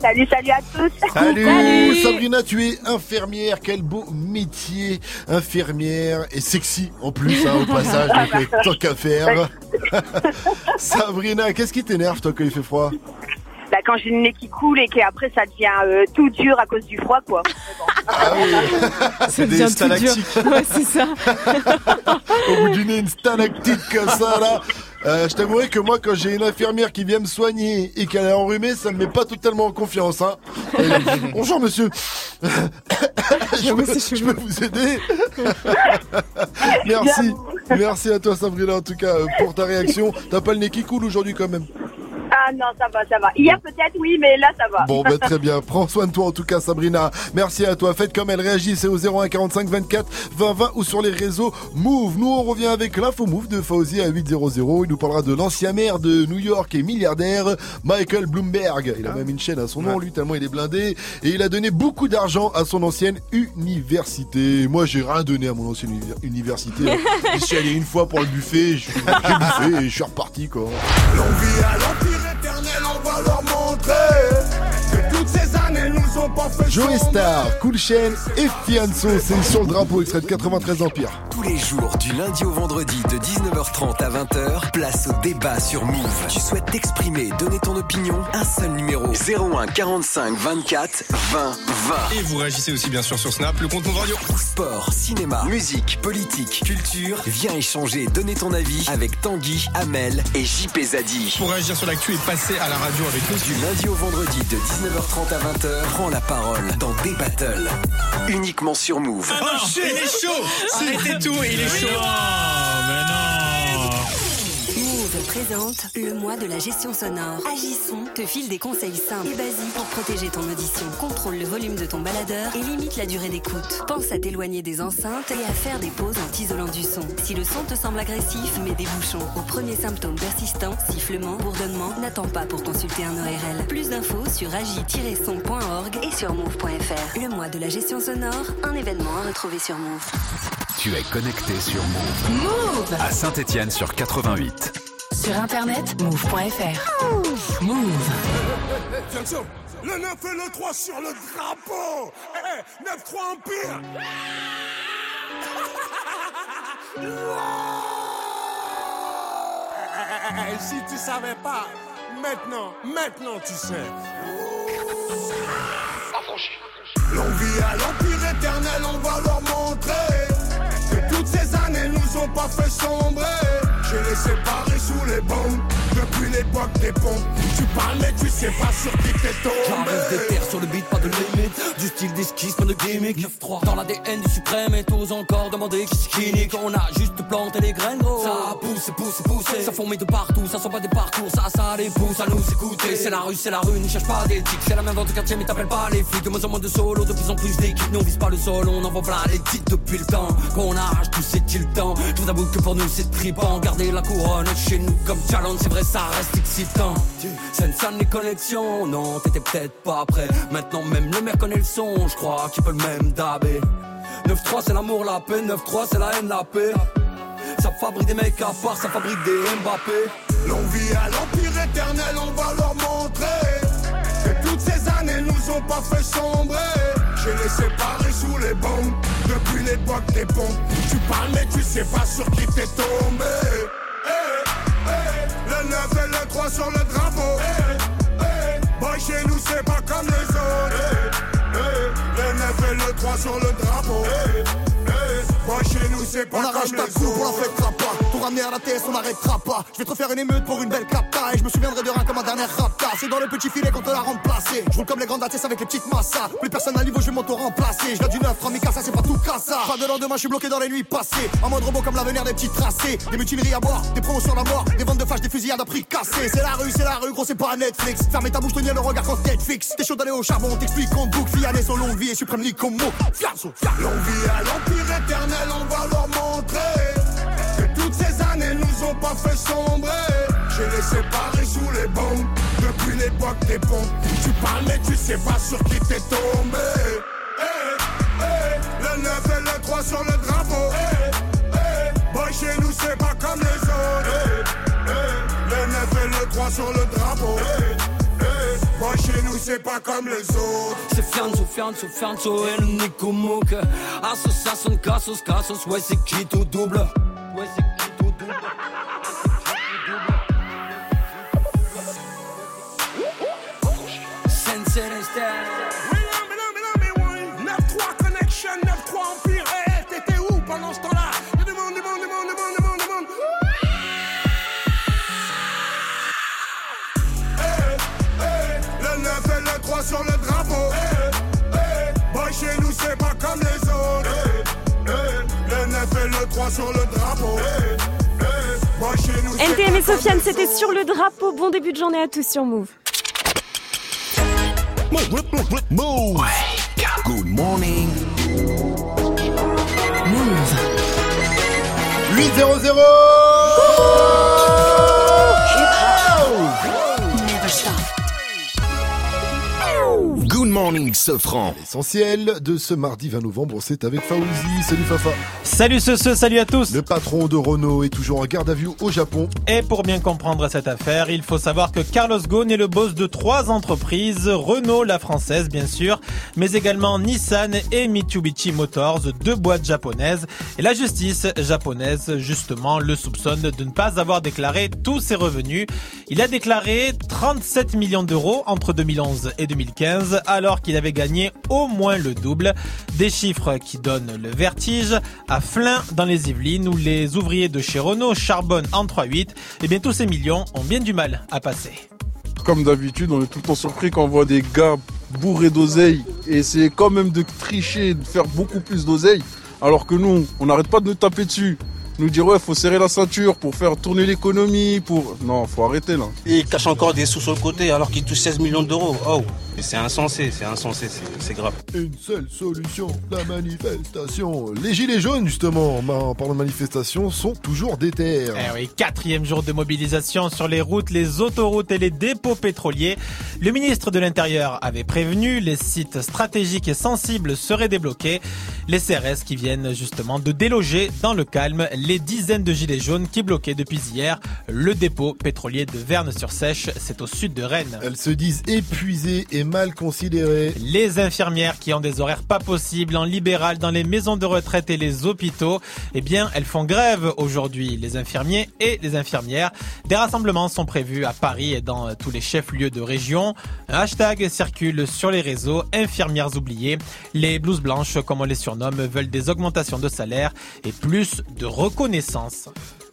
Salut, salut à tous. Salut. Sabrina, tu es infirmière, quel beau métier, infirmière et sexy en plus hein, au passage, donc euh, tant qu'à faire. Sabrina, qu'est-ce qui t'énerve toi quand il fait froid? Bah, quand j'ai le nez qui coule et qu'après ça devient euh, tout dur à cause du froid, quoi. Ah oui, Ça devient tout dur. Ouais, c'est ça. Au bout du nez, une stalactite comme ça là. Euh, je t'avouerai que moi, quand j'ai une infirmière qui vient me soigner et qu'elle est enrhumée, ça me met pas totalement en confiance. Hein. Euh, bonjour monsieur. je, peux, je peux vous aider Merci. Merci à toi Sabrina en tout cas euh, pour ta réaction. T'as pas le nez qui coule aujourd'hui quand même non, ça va, ça va. Hier peut-être, oui, mais là ça va. Bon, bah, très bien. Prends soin de toi en tout cas, Sabrina. Merci à toi. Faites comme elle réagit. C'est au 01 45 24 20 20 ou sur les réseaux Move. Nous, on revient avec l'info Move de Fauzi à 800. Il nous parlera de l'ancien maire de New York et milliardaire, Michael Bloomberg. Il a même une chaîne à son nom, lui, tellement il est blindé. Et il a donné beaucoup d'argent à son ancienne université. Moi, j'ai rien donné à mon ancienne uni- université. Je suis allé une fois pour le buffet. je- J'ai bouffé et je suis reparti, quoi. L'envie à l'empire leur montrer toutes ces années nous ont pas fait Joey. Star, Cool Chain et Fianso, c'est sur le drapeau extrait de 93 Empire. Tous les jours, du lundi au vendredi, de 19h30 à 20h, place au débat sur Move. Tu souhaites t'exprimer, donner ton opinion? Un seul numéro 01 45 24 20 20. Et vous réagissez aussi bien sûr sur Snap, le compte Move Radio. Sport, cinéma, musique, politique, culture. Viens échanger, donner ton avis avec Tanguy, Amel et JP Zadi. Pour réagir sur l'actu et passer à la radio avec nous. Du lundi au vendredi de 19h30 à 20h, prends la parole dans des battles. Uniquement sur Move. Oh, il est chaud. Arrêtez tout, il est chaud. Move présente le mois de la gestion sonore. Agisson te file des conseils simples et basiques pour protéger ton audition. Contrôle le volume de ton baladeur et limite la durée d'écoute. Pense à t'éloigner des enceintes et à faire des pauses en t'isolant du son. Si le son te semble agressif, mets des bouchons. Au premier symptôme persistant, sifflement, bourdonnement, n'attends pas pour consulter un ORL. Plus d'infos sur agi-son.org et sur move.fr. Le mois de la gestion sonore, un événement à retrouver sur Move. Tu es connecté sur Move. Move À Saint-Étienne sur 88. Sur internet, move.fr. Move. Attention, le 9 et le 3 sur le drapeau. Eh, 9-3 Empire. Eh, si tu savais pas, maintenant, maintenant tu sais. L'envie à l'empire éternel, on va leur montrer que toutes ces années nous ont pas fait sombrer. Je les séparés sous les bombes depuis l'époque des pompes. Tu parles mais tu sais pas sur qui t'es tombé. J'arrive des terres sur le beat, pas de limite. Du style d'esquisse, pas de gimmick. 9-3 Dans l'ADN du suprême et t'oses encore demander qui c'est qui nique. On a juste planté les graines gros. Ça pousse, pousse, pousse Ça fourmille de partout, ça sent pas des parcours. Ça, ça les pousse à nous écouter. C'est la rue, c'est la rue, ne cherche pas d'éthique. C'est la même vente de quartier mais t'appelles pas les flics. De moins en moins de solo, de plus en plus d'équipes. Nous on vise pas le sol, on envoie plein les titres depuis le temps Qu'on arrache tout c'est-il temps Je vous avoue que pour nous c'est trippant Garder la couronne chez nous comme challenge, c'est vrai, ça reste excitant. Une salle les connexions, non, t'étais peut-être pas prêt. Maintenant, même le maire connaît le son, je crois qu'il peut le même dabé. 9-3, c'est l'amour, la paix, 9-3, c'est la haine, la paix. Ça fabrique des mecs à part, ça fabrique des Mbappé. L'on vit à l'empire éternel, on va leur montrer que toutes ces années nous ont pas fait sombrer. J'ai les séparés sous les bombes depuis l'époque des pompes. Tu parles mais tu sais pas sur qui t'es tombé. Sur le drapeau. Eh, eh, boy, chez nous c'est pas comme les autres. Eh, le 9 et le 3 sur le drapeau. On arrache comme ta coupe, on la fêtera pas. Tout ramener à la TS, on n'arrêtera pas. Je vais te refaire une émeute pour une belle capta. Et je me souviendrai de rien comme un dernier rapta. C'est dans le petit filet qu'on te l'a remplacé. Je roule comme les grandes ATS avec les petites massas. Plus personne à niveau, je vais m'auto-remplacer. Je du neuf, Ramikasa, c'est pas tout cassa. Pas de lendemain, je suis bloqué dans les nuits passées. En mode robot comme l'avenir des petits tracés. Des mutineries à boire, des promos sur la mort. Des ventes de fâches, des fusillades à prix cassés. C'est la rue, c'est la rue, gros, c'est pas Netflix. Fermez ta bouche, tenir le regard quand Netflix. T'es chaud d'aller au charbon, t'explique qu'on boucle. Fiané, son longue vie et suprême Nicomo. Fiasso, L'on vit à l'empire éternel, on va leur montrer que toutes ces années nous ont pas fait sombrer. J'ai les séparés sous les bombes depuis l'époque des pompes. Tu parles mais tu sais pas sur qui t'es tombé. Eh, eh, le 9 et le 3 sur le drapeau. Eh, eh, boy chez nous c'est pas comme les autres. Eh, eh, le 9 et le 3 sur le drapeau. C'est pas comme les autres. C'est Fianzo, Fianzo, Fianzo et le Nico Mouk. Cassos, Cassos, ouais, c'est qui tout double? Ouais, c'est qui sur le drapeau. NTM et Sofiane, c'était sur le drapeau. Bon début de journée à tous sur Move. Move, move, move. Good morning. Move. 8 0 0 morning, Sofran. L'essentiel de ce mardi 20 novembre, c'est avec Faouzi. Salut Fafa. Salut ce, ce, salut à tous. Le patron de Renault est toujours en garde à vue au Japon. Et pour bien comprendre cette affaire, il faut savoir que Carlos Ghosn est le boss de trois entreprises, Renault, la française bien sûr, mais également Nissan et Mitsubishi Motors, deux boîtes japonaises. Et la justice japonaise, justement, le soupçonne de ne pas avoir déclaré tous ses revenus. Il a déclaré 37 millions d'euros entre 2011 et 2015, alors qu'il avait gagné au moins le double. Des chiffres qui donnent le vertige. À Flins, dans les Yvelines, où les ouvriers de chez Renault charbonnent en 3-8, et bien tous ces millions ont bien du mal à passer. Comme d'habitude, on est tout le temps surpris quand on voit des gars bourrés d'oseille et essayer quand même de tricher de faire beaucoup plus d'oseille. Alors que nous, on n'arrête pas de nous taper dessus. Nous dire ouais, faut serrer la ceinture pour faire tourner l'économie, pour... Non, faut arrêter là. Et il cache encore des sous sur le côté alors qu'il touche 16 millions d'euros. Oh, mais c'est insensé, c'est insensé, c'est- c'est grave. Une seule solution, la manifestation. Les gilets jaunes, justement, en parlant de manifestation, sont toujours déter. Eh oui, quatrième jour de mobilisation sur les routes, les autoroutes et les dépôts pétroliers. Le ministre de l'Intérieur avait prévenu, les sites stratégiques et sensibles seraient débloqués. Les CRS qui viennent justement de déloger dans le calme les dizaines de gilets jaunes qui bloquaient depuis hier le dépôt pétrolier de Verne-sur-Sèche, c'est au sud de Rennes. Elles se disent épuisées et mal considérées. Les infirmières qui ont des horaires pas possibles en libéral dans les maisons de retraite et les hôpitaux, eh bien, elles font grève aujourd'hui, les infirmiers et les infirmières. Des rassemblements sont prévus à Paris et dans tous les chefs-lieux de région. Un hashtag circule sur les réseaux, infirmières oubliées. Les blouses blanches, comme on les surnomme, veulent des augmentations de salaire et plus de reconnaissance.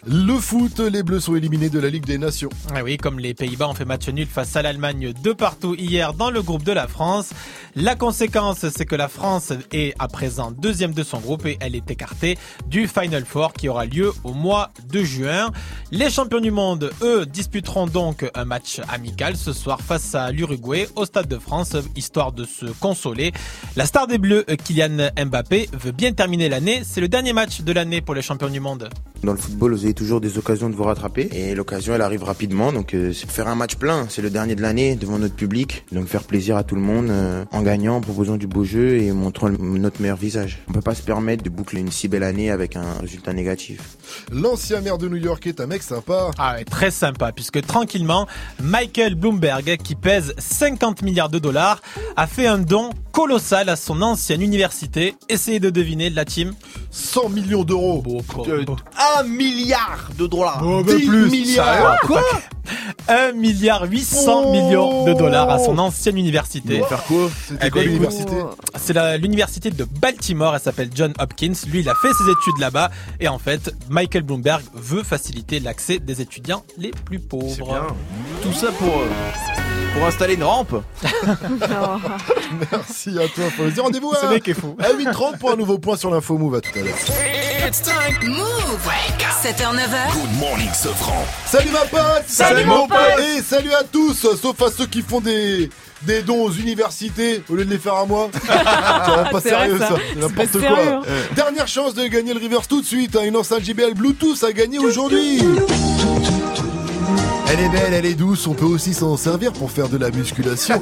Le foot, les Bleus sont éliminés de la Ligue des Nations. Ah oui, comme les Pays-Bas ont fait match nul face à l'Allemagne de partout hier dans le groupe de la France. La conséquence, c'est que la France est à présent deuxième de son groupe et elle est écartée du Final Four qui aura lieu au mois de juin. Les champions du monde, eux, disputeront donc un match amical ce soir face à l'Uruguay au Stade de France, histoire de se consoler. La star des Bleus, Kylian Mbappé, veut bien terminer l'année. C'est le dernier match de l'année pour les champions du monde. Dans le football, avez toujours des occasions de vous rattraper et l'occasion elle arrive rapidement. Donc euh, c'est faire un match plein, c'est le dernier de l'année devant notre public. Donc faire plaisir à tout le monde euh, en gagnant, en proposant du beau jeu et montrant le- notre meilleur visage. On peut pas se permettre de boucler une si belle année avec un résultat négatif. L'ancien maire de New York est un mec sympa. Ah ouais, très sympa, puisque tranquillement, Michael Bloomberg, qui pèse 50 milliards de dollars, a fait un don colossal à son ancienne université. Essayez de deviner la team. 100 millions d'euros. Un milliard de dollars. Oh, bah 10 plus, milliards. ça, Quoi 1 milliard 800 millions de dollars à son ancienne université. Pour faire quoi? C'était Eh quoi ben, l'université? C'est la- l'université de Baltimore, elle s'appelle John Hopkins. Lui, il a fait ses études là-bas. Et en fait, Michael Bloomberg veut faciliter l'accès des étudiants les plus pauvres. Tout ça pour, euh, pour installer une rampe. Merci à toi, Fawzi. Rendez-vous Ce à, mec est fou. à 8h30 pour un nouveau point sur l'info move. À tout à l'heure. It's time. Move. 7h, 9h. Good morning, Sofran. Salut ma pote Salut, mon pote Et salut à tous, sauf à ceux qui font des, des dons aux universités au lieu de les faire à moi. C'est pas sérieux ça. c'est n'importe quoi. sérieux, Dernière chance de gagner le Reverse tout de suite, hein, une enceinte JBL Bluetooth à gagner aujourd'hui. Elle est belle, elle est douce, on peut aussi s'en servir pour faire de la musculation.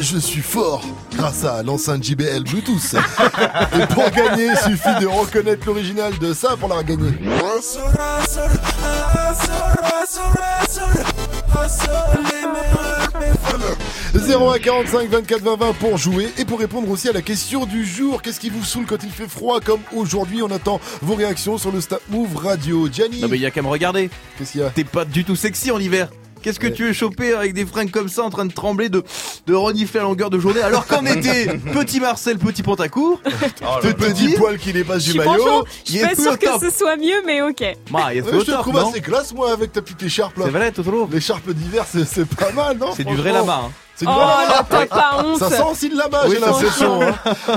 Je suis fort grâce à l'enceinte JBL Bluetooth. Et pour gagner, il suffit de reconnaître l'original de ça pour la gagner. 01 45 24 20 20 pour jouer et pour répondre aussi à la question du jour. Qu'est-ce qui vous saoule quand il fait froid comme aujourd'hui? On attend vos réactions sur le Snap Move Radio. Gianni? Non mais il y a qu'à me regarder. Qu'est-ce qu'il y a? T'es pas du tout sexy en hiver. Qu'est-ce que tu veux choper avec des fringues comme ça en train de trembler, de, de renifler à longueur de journée alors qu'en été, petit Marcel, petit Pantacourt, Te petit poil qui dépasse Je du maillot. je suis pas sûre que ce soit mieux, mais ok. Bah, je te top, trouve assez classe moi avec ta petite écharpe là. C'est vrai, Totoro L'écharpe d'hiver c'est pas mal non C'est du vrai lama. Hein. C'est Oh, là, t'as pas honte. Ça sent aussi de là-bas, Oui, j'ai l'impression. hein.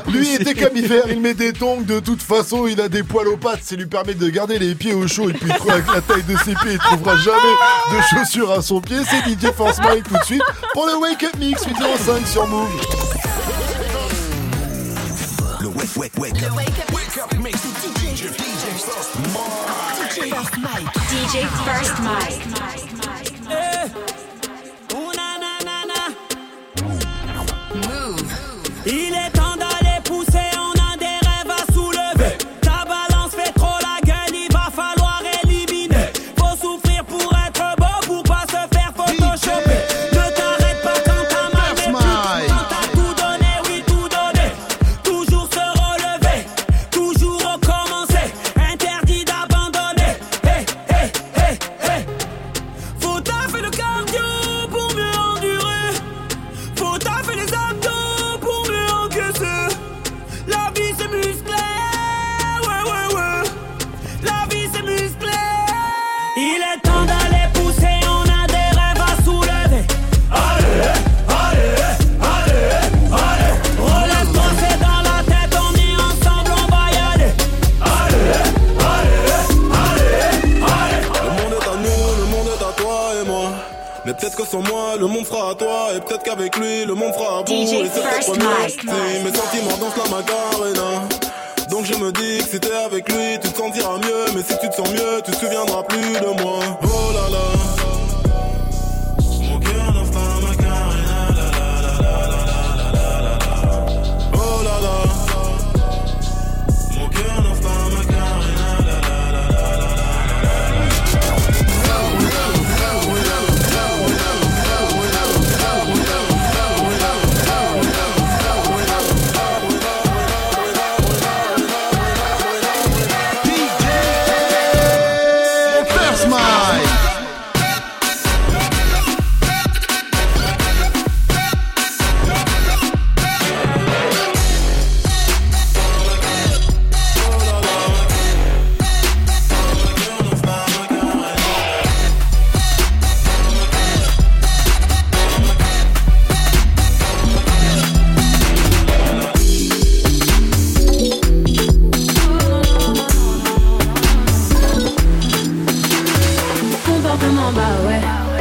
Lui il était camifère, il met des tongs, de toute façon il a des poils aux pattes, ça lui permet de garder les pieds au chaud et puis avec la taille de ses pieds il trouvera jamais de chaussures à son pied. C'est DJ Force Mike tout de suite pour le Wake Up Mix 805 sur Move. Le wake, wake, wake up. Wake up mix. DJ, DJ First Mike. DJ First Mike. Il est sans moi, le monde fera à toi. Et peut-être qu'avec lui, le monde fera à vous. DJ Et c'est peut-être mieux mes sentiments dansent la macarena. Donc je me dis que si t'es avec lui, tu te sentiras mieux. Mais si tu te sens mieux, tu te souviendras plus de moi. Oh là là.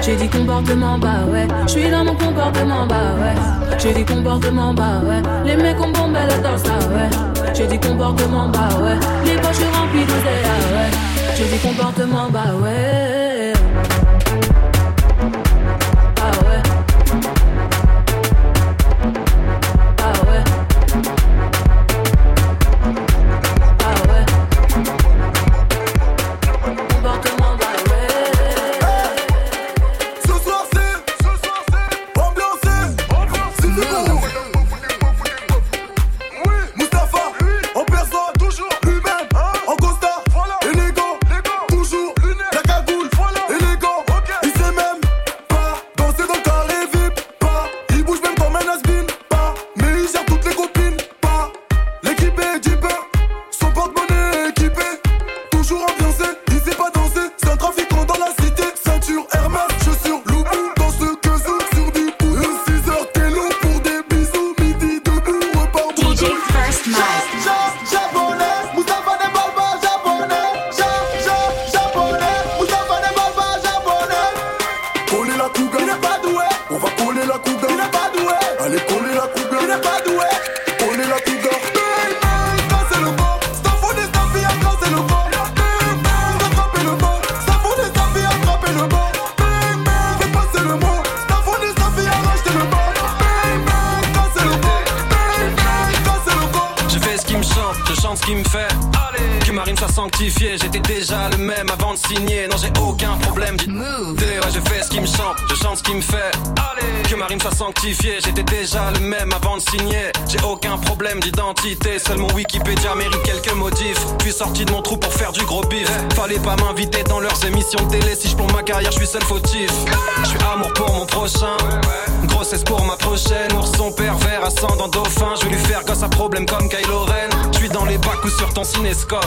J'ai dit comportement, bah ouais. Je suis dans mon comportement, bah ouais. J'ai dit comportement, bah ouais. Les mecs ont bombé la danse, ah ouais. J'ai dit comportement, bah ouais. Les poches remplies d'oseille, ah ouais. J'ai dit comportement, bah ouais. Je suis seul fautif. Je suis amour pour mon prochain, grossesse pour ma prochaine. Ourson pervers, ascendant dauphin, je vais lui faire gosse à problème comme Kylo cinéscope.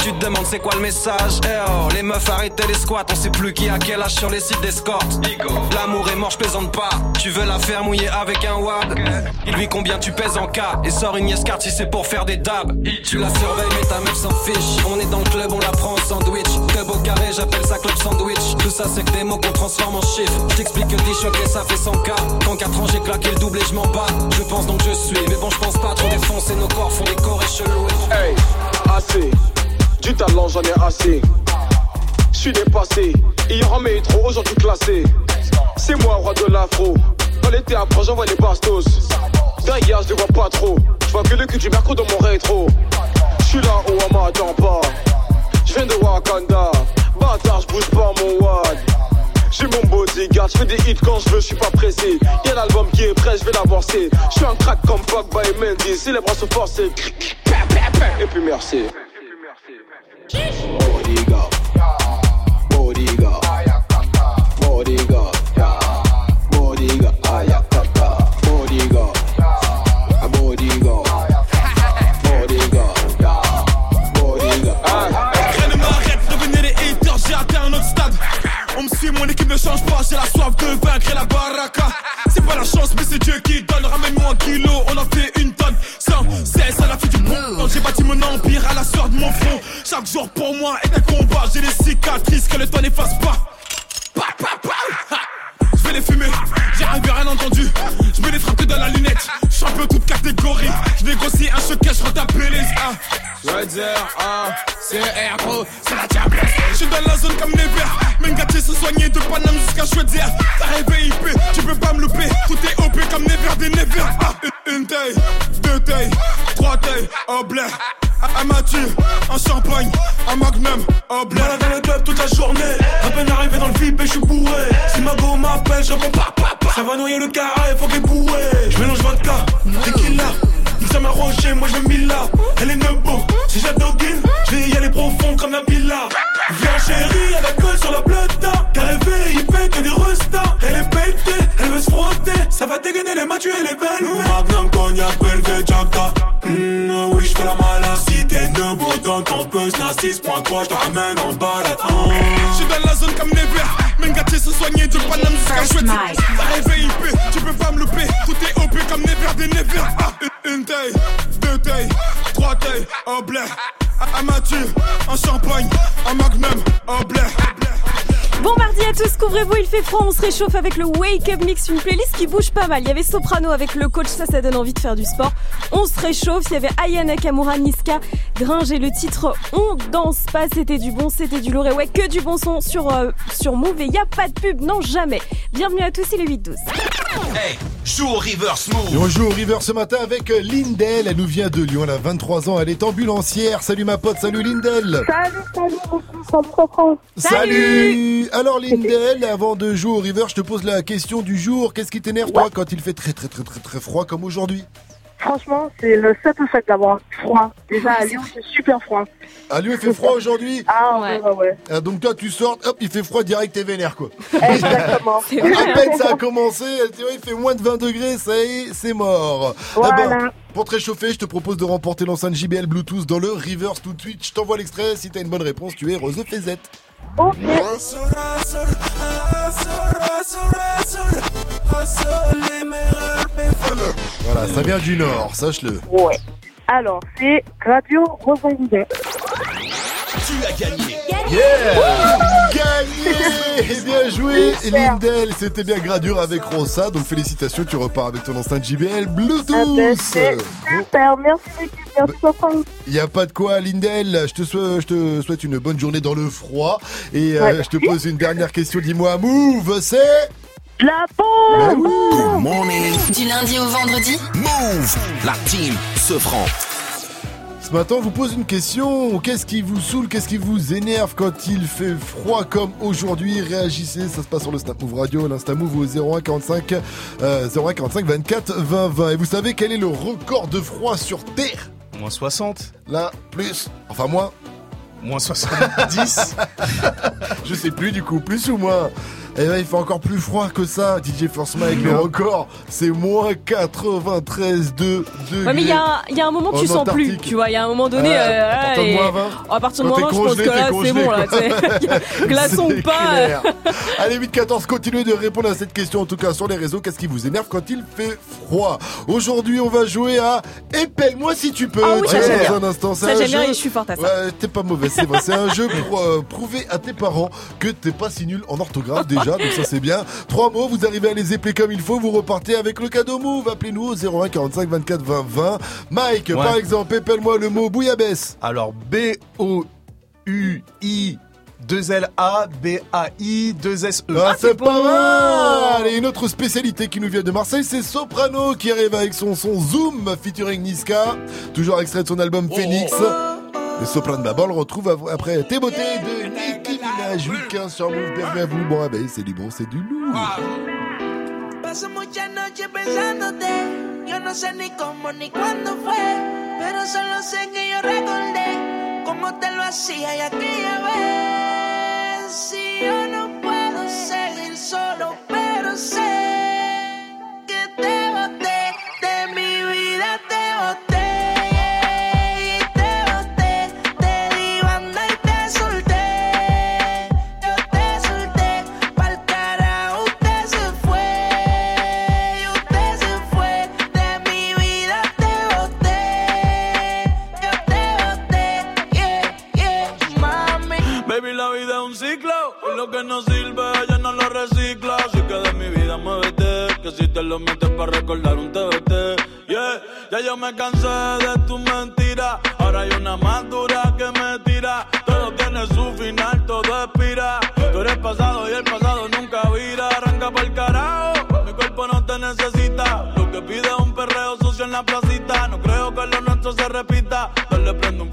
Tu te demandes c'est quoi le message? Eh oh, les meufs arrêtez les squats, on sait plus qui a quel âge sur les sites d'escorte. L'amour est mort, je plaisante pas. Tu veux la faire mouiller avec un wad? Il lui combien tu pèses en cas Et sort une yes card si c'est pour faire des dabs. Tu la surveilles mais ta meuf s'en fiche. On est dans le club, on la prend en sandwich. Club au carré, j'appelle ça club sandwich. Tout ça c'est que des mots qu'on transforme en chiffres. Je t'explique que 10 chocs et ça fait 100 k. Quand 4 ans j'ai claqué le double et je m'en bats. Je pense donc je suis, mais bon je pense pas trop défoncer nos corps font des corps et assez. Du talent, j'en ai assez. Je suis dépassé. Hier en métro, aujourd'hui classé. C'est moi, roi de l'afro. Dans l'été après, j'envoie les bastos. Derrière, je les vois pas trop. Je vois que le cul du mercredi dans mon rétro. Je suis là où on m'attend pas. Je viens de Wakanda. Bâtard, je bouge pas mon wad. J'ai mon bodyguard, je fais des hits quand je veux, je suis pas pressé. Y'a l'album qui est prêt, je vais l'avancer. Je suis un crack comme Pogba et Mendy. Sont forcés, et puis merci. Dire, ah, c'est c'est la diablesse. Je suis dans la zone comme Never. Mengati se soigner de Paname jusqu'à Chouetzer. T'as rêvé IP, tu peux pas me louper. Tout est OP comme Never des Never. Ah, une, taille, deux tailles, trois tailles, au blé. Un Mathieu, un champagne, un magnum, au blé. Malade dans le club toute la journée. À peine arrivé dans le VIP et je suis bourré. Si ma go m'appelle, je réponds pas. Ça va noyer le carré, faut qu'elle bourré. Comme la villa. Viens chérie, elle a gueule sur la plata. Elle veut, il fait que des restas. Elle est pétée, elle veut se frotter. Ça va dégainer les matchs et les belles. Magnum, cognac, Belvé, Jacka. Mmh, oui, je fais la malade. Si t'es nebo dans ton buzz, la 6.3, je te ramène en balade. Je suis dans la zone comme Never. Mengati se soigner de Paname jusqu'à Chouette. T'as rêvé IP, tu peux pas me louper. Tout est OP comme Never des Never. Ah, une, une taille, deux tailles, trois tailles, au blé. Un Mathieu, un champagne, un magnum, au blé. Bon mardi à tous, couvrez-vous, il fait froid, on se réchauffe avec le Wake Up Mix, une playlist qui bouge pas mal. Il y avait Soprano avec le coach, ça, ça donne envie de faire du sport. On se réchauffe, il y avait Ayana Kamura, Niska, Gringe et le titre On danse pas, c'était du bon, c'était du lourd et ouais, que du bon son sur, euh, sur Move et y a pas de pub, non jamais. Bienvenue à tous, il est 8-12. Hey, joue au reverse move. Et on joue au river ce matin avec Lindel. Elle nous vient de Lyon. Elle a 23 ans. Elle est ambulancière. Salut ma pote. Salut Lindel. Salut, salut, salut, salut. Salut Alors Lindel, avant de jouer au river, je te pose la question du jour. Qu'est-ce qui t'énerve toi quand il fait très très très très très froid comme aujourd'hui? Franchement, c'est le simple fait d'avoir froid. Déjà, à Lyon, c'est super froid. À Lyon, il fait froid aujourd'hui? Ah ouais, ouais, ouais. Ah, Donc toi tu sors, hop, il fait froid direct, t'es vénère quoi. Exactement. À peine ça a commencé, il fait moins de 20 degrés, ça y est, c'est mort. Voilà. Ah ben, pour te réchauffer, je te propose de remporter l'enceinte JBL Bluetooth dans le reverse tout de suite. Je t'envoie l'extrait, si t'as une bonne réponse, tu es Rose Fezette. Ok. Voilà, ça vient du nord, sache-le. Ouais. Alors, c'est Radio Rosalie. Tu as gagné. Yeah Gagné Bien joué Lindel, c'était bien gradure avec Rosa, donc félicitations, tu repars avec ton enceinte JBL Bluetooth Ah ben, c'est super. Merci, beaucoup. Il n'y a pas de quoi, Lindel. Je te, souhaite, je te souhaite une bonne journée dans le froid. Et euh, Ouais. je te pose une dernière question. Dis-moi, Move, c'est? La bombe Good morning. Du lundi au vendredi Move. La team se franc. Ce matin, on vous pose une question. Qu'est-ce qui vous saoule Qu'est-ce qui vous énerve quand il fait froid comme aujourd'hui? Réagissez. Ça se passe sur le Snap Move Radio, l'Insta Move au 01 45 euh, 01 45 24 20 20. Et vous savez quel est le record de froid sur Terre? Moins 60. Là, plus. Enfin, moins. Moins 70. Je sais plus du coup, plus ou moins? Et là, il fait encore plus froid que ça. DJ Force Mike, le record, c'est moins 93 de degrés. Ouais, mais il y, a un- il y a un moment, En tu sens plus, tu vois. Il y a un moment donné. Ouais, euh, à partir de moins 20. À partir de moins t'es 20, je pense que là, c'est bon, là. quoi. tu sais. Glaçon C'est ou pas. clair. Allez, 8-14, continuez de répondre à cette question, en tout cas sur les réseaux. Qu'est-ce qui vous énerve quand il fait froid? Aujourd'hui, on va jouer à Épelle-moi si tu peux. Ah oui, ça, j'aime bien. un instant, Ça, j'aime bien et je suis forte à ça. Ouais, t'es pas mauvais, c'est vrai. C'est un jeu pour euh, prouver à tes parents que t'es pas si nul en orthographe déjà, donc ça c'est bien. Trois mots, vous arrivez à les épeler comme il faut, vous repartez avec le cadeau Move. Appelez-nous au 01 45 24 20 20. Mike, Ouais. par exemple, épelle-moi le mot bouillabaisse. Alors, B-O-U-I. 2 L A B A I 2 S E. Ah, c'est pas mal Et une autre spécialité qui nous vient de Marseille, c'est Soprano qui arrive avec son son Zoom featuring Niska, toujours extrait de son album Phoenix. Le Soprano Baba, on le retrouve après Tes beautés de Nicki Minaj, 8-15 sur Move, bienvenue à vous. Bon, ah ben, c'est du bon, c'est du lourd. Paso muchas noches pensándote. Yo no sé ni cómo ni cuándo fue. Pero solo sé que yo recordé cómo te lo hacía y aquella vez. Si yo no puedo seguir solo, pero sé que no sirve ella no lo recicla. Así que de mi vida muévete, que si te lo metes para recordar un TBT. Yeah, ya yo me cansé de tu mentira. Ahora hay una más dura que me tira. Todo tiene su final, todo expira. Tú eres pasado y el pasado nunca vira. Arranca para el carajo, mi cuerpo no te necesita. Lo que pide es un perreo sucio en la placita. No creo que lo nuestro se repita. Dale, prendo un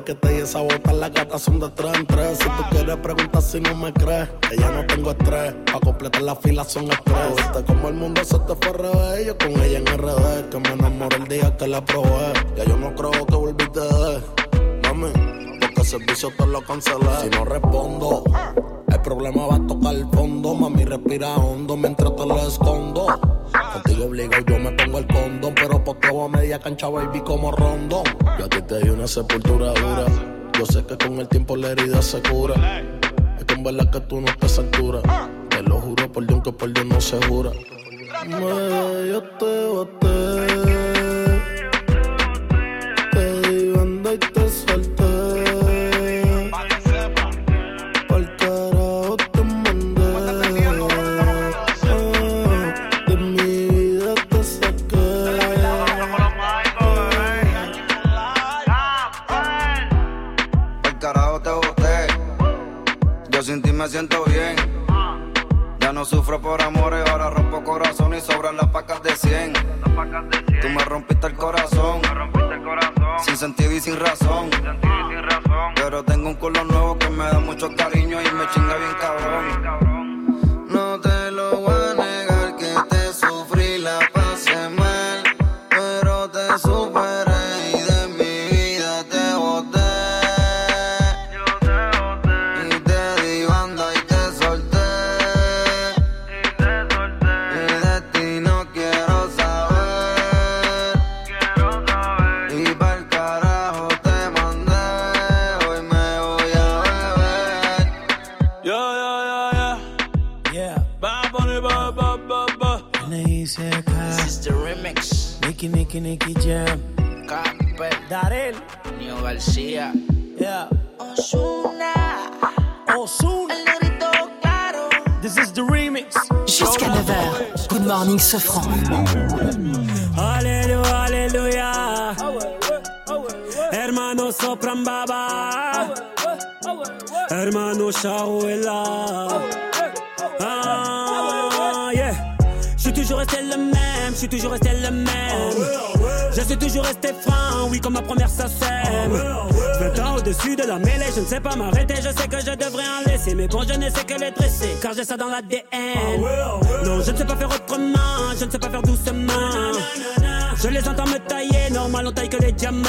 desde que te di esa bota, las gatas son de tres en tres. Si tú quieres preguntar si no me crees, que ya no tengo estrés. Pa' completar la fila son estrés. Viste como el mundo se te fue revés. Yo con ella en RD, que me enamoré el día que la probé. Ya yo no creo que volviste Mami, el servicio te lo cancelé. Si no respondo, el problema va a tocar el fondo. Mami, respira hondo mientras te lo escondo. Contigo obligado yo me pongo el condón, pero poteo a media cancha, baby, como rondón. Yo a ti te di una sepultura dura. Yo sé que con el tiempo la herida se cura. Es que en verdad que tú no esa altura. Te lo juro por Dios que por Dios no se jura. Me, yo te boté. Me siento bien. Ya no sufro por amores, ahora rompo corazón y sobran las pacas de 100. Tú me rompiste el corazón. Sin sentido y sin razón. Pero tengo un culo nuevo que me da mucho cariño y me chinga bien cabrón. Alléluia. Hermano. Hermano. Ah. Je suis toujours resté le même, je suis toujours resté le même. Je suis toujours resté franc, oui, comme ma première sème. 20 ans au-dessus de la mêlée, je ne sais pas m'arrêter, je sais que je devrais en laisser. Mais bon, je ne sais que les dresser, car j'ai ça dans l'ADN. Non, je ne sais pas faire autrement, je ne sais pas faire doucement. Je les entends me tailler, normal on taille que les diamants.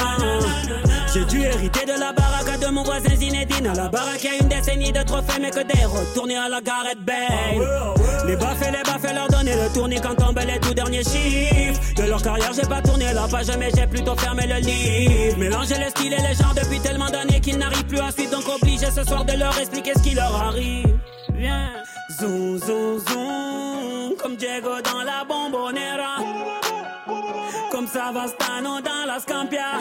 J'ai dû hériter de la baraque de mon voisin Zinedine. À la baraque, y a une décennie de trophées, mais que des retournés à la Gareth Bale. Les baffes les baffes, leur donner le tournis quand tombent les tout derniers chiffres. De leur carrière, j'ai pas tourné la page, mais j'ai plutôt fermé le livre. Mélanger les styles et les genres depuis tellement d'années qu'ils n'arrivent plus à suivre, donc obligé ce soir de leur expliquer ce qui leur arrive. Viens, zoom, zoom, zoom, Dans la bombonera. Comme Savastano dans la Scampia.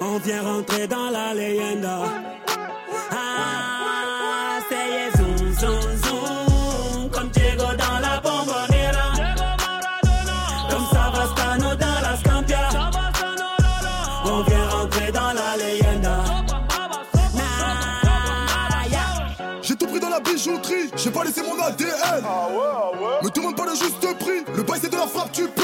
On vient rentrer dans la leyenda. Ah, c'est zoom, zoom, zoom. J'ai pas laissé mon ADN. Me demande pas le juste prix, le bail c'est de la frappe, tu paies.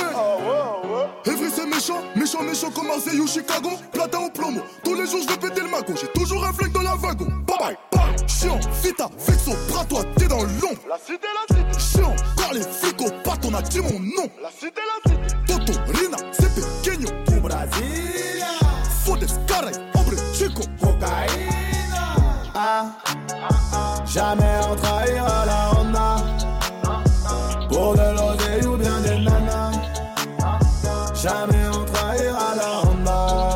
Evry c'est méchant, méchant, méchant comme Marseille ou Chicago. Platin au plomo, tous les jours je vais péter le magot. J'ai toujours un flingue dans la wagon. Bye bye, bye. Chiant, vita, vexo, bras toi, t'es dans l'ombre. La cité, la cité. Chiant, car les flics au pattes, on a dit mon nom. La cité, la cité. Toto, Rina, c'est pequeño. Du Brasilia. Fodes, caray, hombre, chico. Cocaïna. Ah, jamais on trahira la Honda Pour de l'oseille ou bien des nanas Jamais on trahira la Honda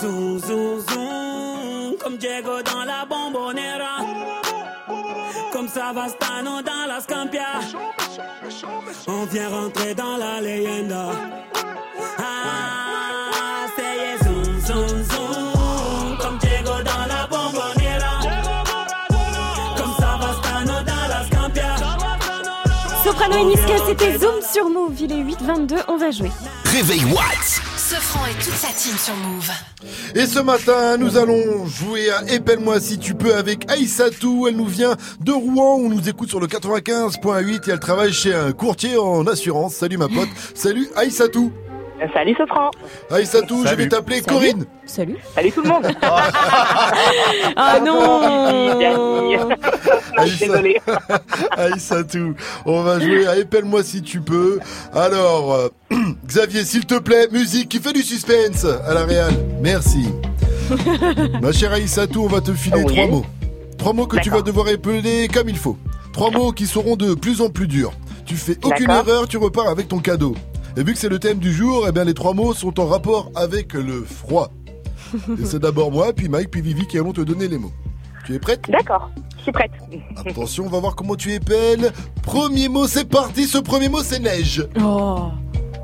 Zoom, zoom, zoom, comme Diego dans la bombonera. Comme Savastano dans la Scampia. On vient rentrer dans la leyenda. Ah, C'était Zoom sur Move. Il est 8h22, on va jouer. Réveil Watts. Sofran et toute sa team sur Move. Et ce matin, nous allons jouer à Épelle-moi si tu peux avec Aïssatou. Elle nous vient de Rouen, on nous écoute sur le 95.8 et elle travaille chez un courtier en assurance. Salut ma pote, salut Aïssatou. Salut Sofran. Aïssatou, je vais Salut. t'appeler Salut. Corinne. Salut. Salut tout le monde. Ah non Désolé. Aïssatou, on va jouer à Épelle-moi si tu peux. Alors, euh, Xavier, s'il te plaît, musique qui fait du suspense à la Real. Merci. Ma chère Aïssatou, on va te filer Oui. trois mots. Trois mots que tu vas devoir épeler comme il faut. Trois mots qui seront de plus en plus durs. Tu fais aucune erreur, tu repars avec ton cadeau. Et vu que c'est le thème du jour, eh bien les trois mots sont en rapport avec le froid. Et c'est d'abord moi, puis Mike, puis Vivi qui allons te donner les mots. Tu es prête? D'accord, je suis prête. Attention, on va voir comment tu épelles. Premier mot, c'est parti. Ce premier mot, c'est neige. Oh.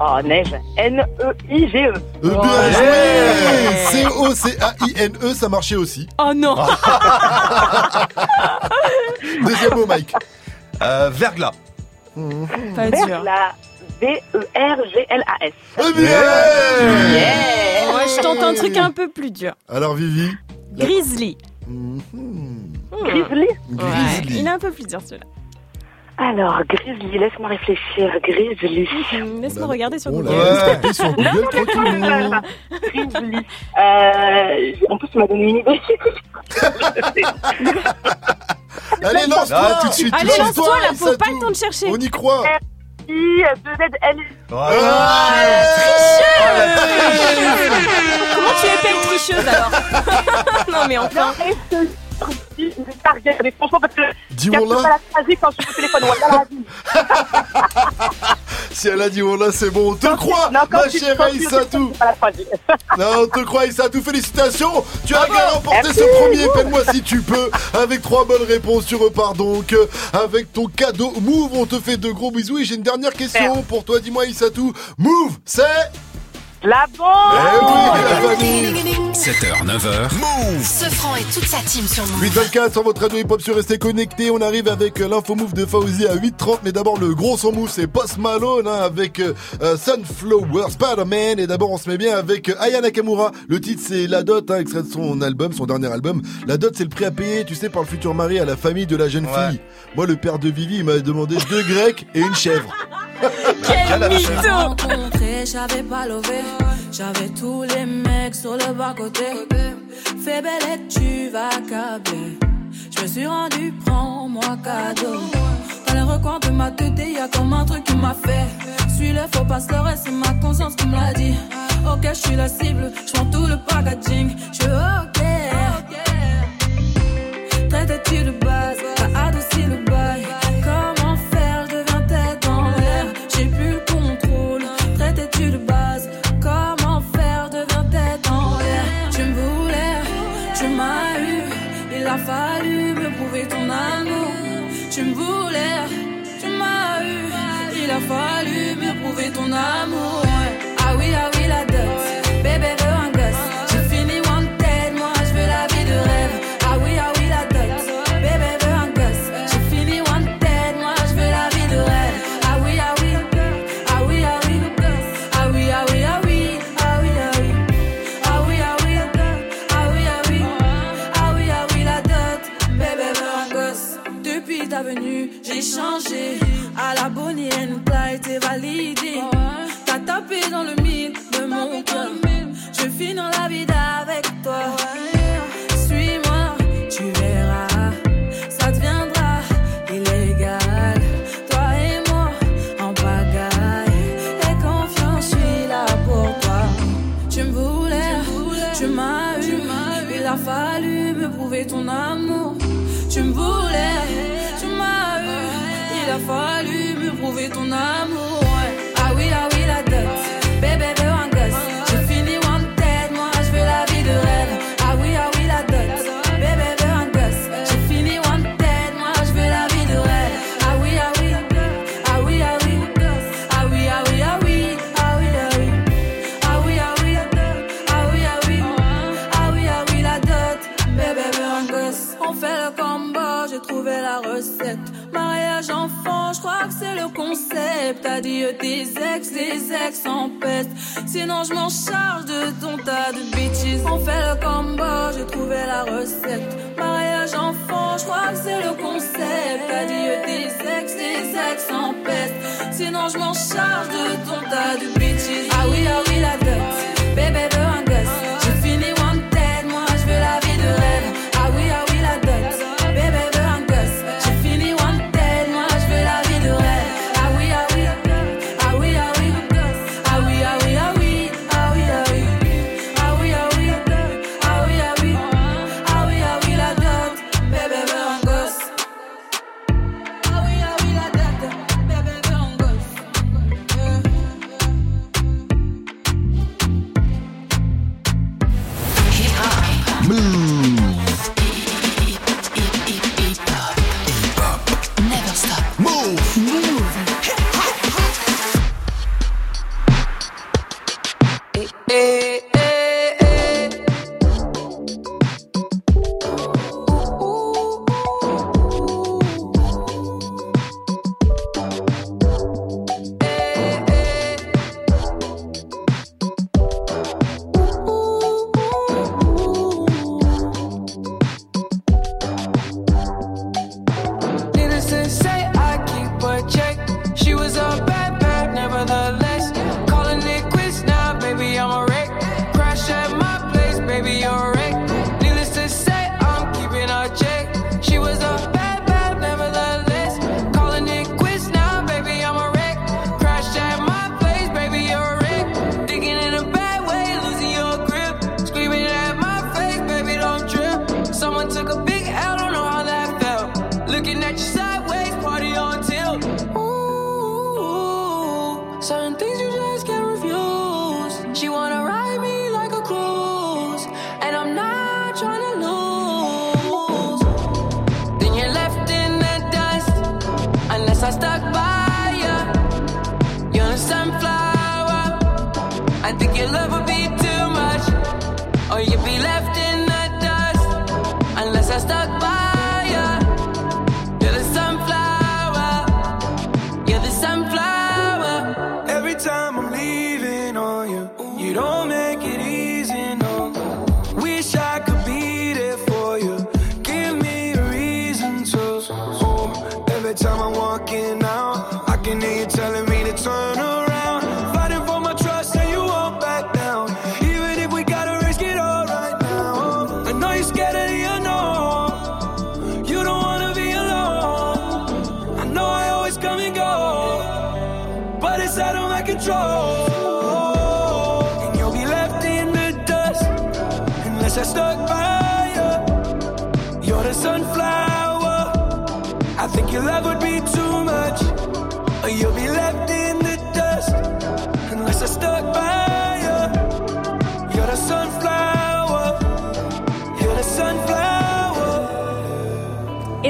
Oh, neige. N-E-I-G-E. Euh, Bien joué C-O-C-A-I-N-E, ça marchait aussi. Oh non Deuxième mot, Mike. Euh, verglas. Pas dur. Verglas. V-E-R-G-L-A-S. Eh Yeah. Moi, je tente un truc un peu plus dur. Alors, Vivi Grizzly. Grizzly Ouais, il est un peu plus dur celui-là. Alors, Grizzly, laisse-moi réfléchir. Grizzly. Laisse-moi regarder sur On Google. l'a tapé sur Google tranquillement. Grizzly. Euh, en plus, tu m'as donné une idée. Allez, lance-toi tout de suite, Allez, lance-toi là, faut pas le temps de chercher. On y croit. I-2-Z-L. Comment tu épelles tricheuse alors? Non mais enfin. Regarder, franchement, parce que je pas la phrase quand je suis au téléphone. Wallah, la vie. Si elle a dit, oh là, c'est bon. On te croit, Non, ma tu- chère Aïssatou. Non, on te croit, Aïssatou. Félicitations. Tu as bien remporté ce premier Épelle-moi si tu peux. Avec trois bonnes réponses, tu repars donc euh, avec ton cadeau Move. On te fait de gros bisous. Et j'ai une dernière question pour toi. Dis-moi, Aïssatou. Move, c'est. La Eh bombe oui, la famille. 7h, 9h. Move Ce franc et toute sa team sur Move. 824 sur votre radio hip-hop sur Restez Connectés. On arrive avec euh, l'info move de Fauzi à 8h30. Mais d'abord, le gros son move, c'est Post Malone hein, avec euh, euh, Sunflower Spider-Man. Et d'abord, on se met bien avec Aya Nakamura. Le titre, c'est La Dot, hein, extrait de son album, son dernier album. La Dot, c'est le prix à payer, tu sais, par le futur mari à la famille de la jeune Ouais. fille. Moi, le père de Vivi, il m'avait demandé deux grecs et une chèvre. Quel mytho rencontré, j'avais pas levé. J'avais tous les mecs sur le bas-côté. Fais belle et tu vas câbler. Je me suis rendu, prends-moi cadeau. Dans les recoins de ma tête, y a comme un truc qui m'a fait. Suis le faux pasteur et c'est ma conscience qui me l'a dit. Ok, je suis la cible, je tout le packaging. Je ok. Traite-tu de base, t'as adouci le bail. A fallu me prouver ton amour. Tu me voulais, tu m'as eu. Il a fallu me prouver ton amour. Ah oui, ah oui, Finir la vie avec toi. Tes ex, tes ex en peste. Sinon, je m'en charge de ton tas de bitches. On fait le combo, j'ai trouvé la recette. Mariage enfant, je crois que c'est le concept. Adieu tes ex, tes ex en peste. Sinon, je m'en charge de ton tas de bitches. Ah oui, ah oui, la dot. Bébé veut un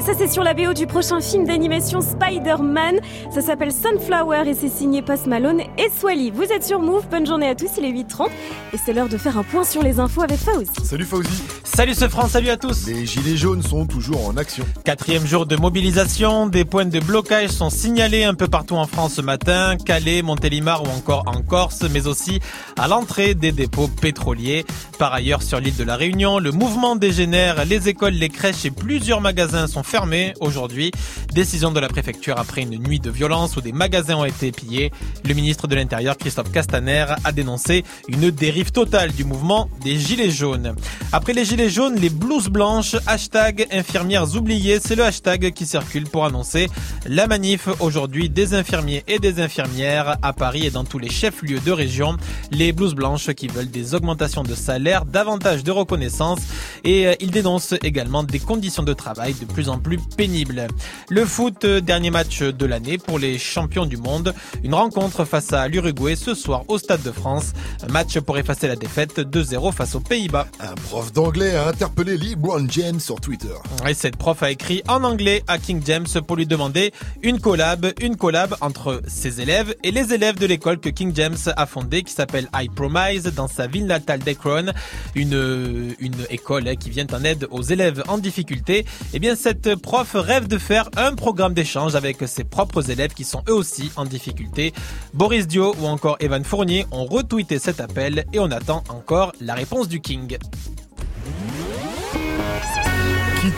ça, c'est sur la BO du prochain film d'animation Spider-Man. Ça s'appelle Sunflower et c'est signé Post Malone et Swally. Vous êtes sur Move. Bonne journée à tous. Il est 8h30 et c'est l'heure de faire un point sur les infos avec Fauzi. Salut Fauzi. Salut ce France, salut à tous. Les gilets jaunes sont toujours en action. Quatrième jour de mobilisation, des points de blocage sont signalés un peu partout en France ce matin, Calais, Montélimar ou encore en Corse, mais aussi à l'entrée des dépôts pétroliers. Par ailleurs, sur l'île de la Réunion, le mouvement dégénère, les écoles, les crèches et plusieurs magasins sont fermés aujourd'hui. Décision de la préfecture après une nuit de violence où des magasins ont été pillés. Le ministre de l'Intérieur, Christophe Castaner, a dénoncé une dérive totale du mouvement des Gilets jaunes. Après les Gilets jaunes, les blouses blanches, hashtag infirmières oubliées, c'est le hashtag qui circule pour annoncer la manif aujourd'hui des infirmiers et des infirmières à Paris et dans tous les chefs-lieux de région. Les blouses blanches qui veulent des augmentations de salaire, davantage de reconnaissance et euh, ils dénoncent également des conditions de travail de plus en plus pénibles. Le foot, euh, dernier match de l'année pour les champions du monde. Une rencontre face à l'Uruguay ce soir au Stade de France. Match pour effacer la défaite 2-0 face aux Pays-Bas. Un prof d'anglais a interpellé LeBron James sur Twitter. Et cette prof a écrit en anglais à King James pour lui demander une collab, une collab entre ses élèves et les élèves de l'école que King James a fondée qui s'appelle I Promise dans sa ville natale d'Akron, une, une école hein, qui vient en aide aux élèves en difficulté. Et bien cette prof rêve de faire un programme d'échange avec ses propres élèves qui sont eux aussi en difficulté. Boris Dio ou encore Evan Fournier ont retweeté cet appel et on attend encore la réponse du King. Mm-hmm.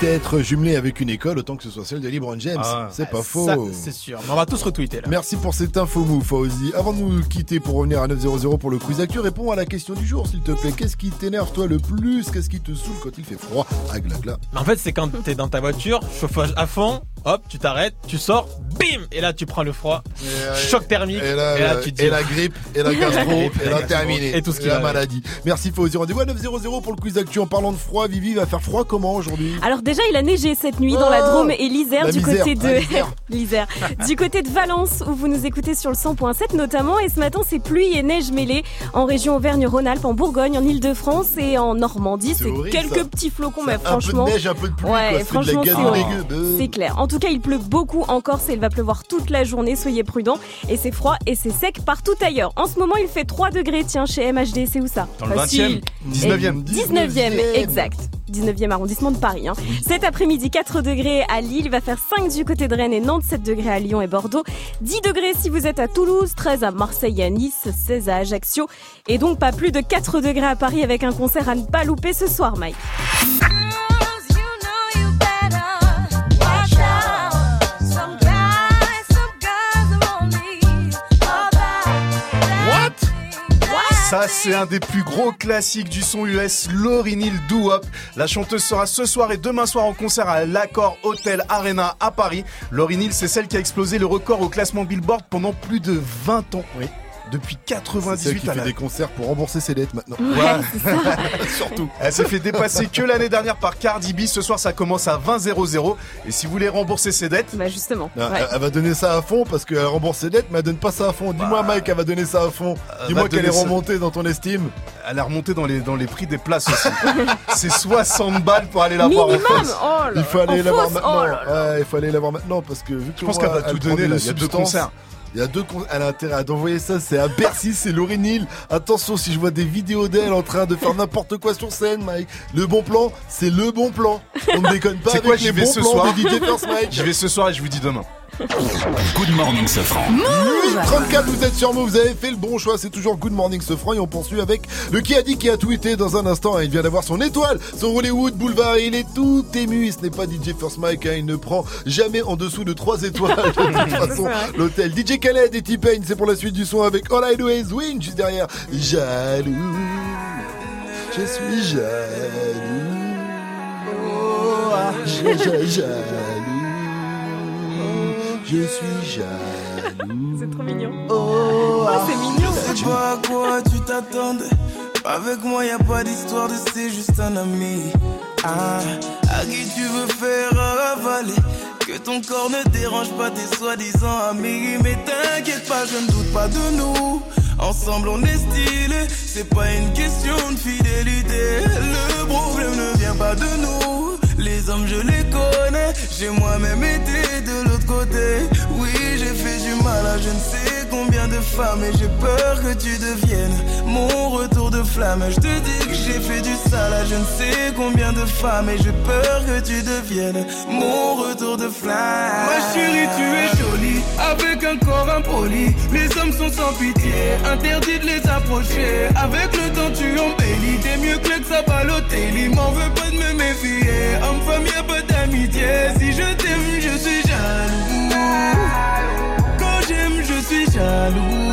Quitte à être jumelé avec une école, autant que ce soit celle de LeBron James. Ah, c'est pas faux. c'est sûr. Mais on va tous retweeter là. Merci pour cette info mou, Fauzi. Avant de nous quitter pour revenir à 900 pour le quiz actu, réponds à la question du jour, s'il te plaît. Qu'est-ce qui t'énerve toi le plus? Qu'est-ce qui te saoule quand il fait froid? À Glagla En fait, c'est quand t'es dans ta voiture, chauffage à fond, hop, tu t'arrêtes, tu sors, bim Et là, tu prends le froid, choc thermique, Et là, euh, tu te et dis- la grippe, et la gastro, grippe, et la gastro, terminée. Et tout ce qui la va avec. maladie. Merci Fauzi. Rendez-vous à 900 pour le quiz actu. En parlant de froid, Vivi va faire froid comment aujourd'hui? Alors déjà, il a neigé cette nuit dans la Oh Drôme et l'Isère du misère, côté de l'Isère, du côté de Valence où vous nous écoutez sur le 100.7 notamment. Et ce matin, c'est pluie et neige mêlée en région Auvergne-Rhône-Alpes, en Bourgogne, en Île-de-France et en Normandie. C'est quelques ça. petits flocons, mais un peu de franchement, neige, un peu de pluie, ouais, franchement, c'est clair. En tout cas, il pleut beaucoup en Corse et il va pleuvoir toute la journée. Soyez prudents. Et c'est froid et c'est sec partout ailleurs. En ce moment, il fait 3 degrés. Tiens, chez MHD, c'est où ça? Dans le Facile. 20e. 19e. 19e, exact. 19e arrondissement de Paris. hein. Cet après-midi, 4 degrés à Lille, il va faire 5 du côté de Rennes et Nantes, 7 degrés à Lyon et Bordeaux, 10 degrés si vous êtes à Toulouse, 13 à Marseille et à Nice, 16 à Ajaccio, et donc pas plus de 4 degrés à Paris avec un concert à ne pas louper ce soir, Mike. Ça, c'est un des plus gros classiques du son US, Lauryn Hill Wop. La chanteuse sera ce soir et demain soir en concert à l'Accor Hotel Arena à Paris. Lauryn Hill, c'est celle qui a explosé le record au classement Billboard pendant plus de 20 ans. Oui. Depuis C'est 98 celle qui à fait la- des concerts pour rembourser ses dettes maintenant. Ouais. Surtout. Elle s'est fait dépasser que l'année dernière par Cardi B. Ce soir, ça commence à 20-0-0. Et si vous voulez rembourser ses dettes. Bah, justement. Non, elle, elle va donner ça à fond parce qu'elle rembourse ses dettes, mais elle donne pas ça à fond. Dis-moi, Mike, elle va donner ça à fond. Elle Dis-moi qu'elle est ça. remontée dans ton estime. Elle est remontée dans les, dans les prix des places aussi. c'est 60 balles pour aller la voir en Minimum face. Oh là Il faut aller la voir maintenant. Oh là là. Ouais, il faut aller la voir maintenant parce que vu que Je pense qu'elle va tout elle donner. Il y a deux concerts. Il y a deux con- Elle a intérêt à d'envoyer ça. C'est à Bercy, c'est Lauryn Hill. Attention, si je vois des vidéos d'elle en train de faire n'importe quoi sur scène, Mike. Le bon plan, c'est le bon plan. On ne déconne pas C'est avec quoi, les bons ce plans soir de DJ First Mike. J'y vais ce soir et je vous dis demain. Good morning, Safran. 34, vous êtes sur Move, vous avez fait le bon choix, c'est toujours Good Morning ce franc et on poursuit avec le qui a dit qui a tweeté dans un instant, hein, il vient d'avoir son étoile, son Hollywood Boulevard, et il est tout ému, ce n'est pas DJ First Mike, hein, il ne prend jamais en dessous de 3 étoiles de toute façon, l'hôtel. DJ Khaled et T-Pain, c'est pour la suite du son avec All I Do Is Win, juste derrière, jaloux, je suis jaloux, oh, je- je- jaloux, je suis jaloux. C'est trop mignon. Oh, c'est mignon. Je sais pas à quoi tu t'attendais. Avec moi, y a pas d'histoire de c'est juste un ami. Ah, à qui tu veux faire avaler. Que ton corps ne dérange pas tes soi-disant amis. Mais t'inquiète pas, je ne doute pas de nous. Ensemble, on est stylé. C'est pas une question de fidélité. Le problème ne vient pas de nous. Les hommes, je les connais. J'ai moi-même été de l'autre côté. Oui, j'ai fait du mal à je ne sais combien de femmes. Et j'ai peur que tu deviennes mon retour de flamme. Je te dis que j'ai fait du sale à je ne sais combien de Et j'ai peur que tu deviennes mon retour de flamme. Ma chérie, tu es jolie. Avec un corps impoli. Les hommes sont sans pitié. Interdit de les approcher. Avec le temps, tu embellis. T'es mieux que le Balotelli. M'en veux pas de me méfier. Homme-femme, y'a pas d'amitié. Si je t'aime, je suis jaloux. Quand j'aime, je suis jaloux.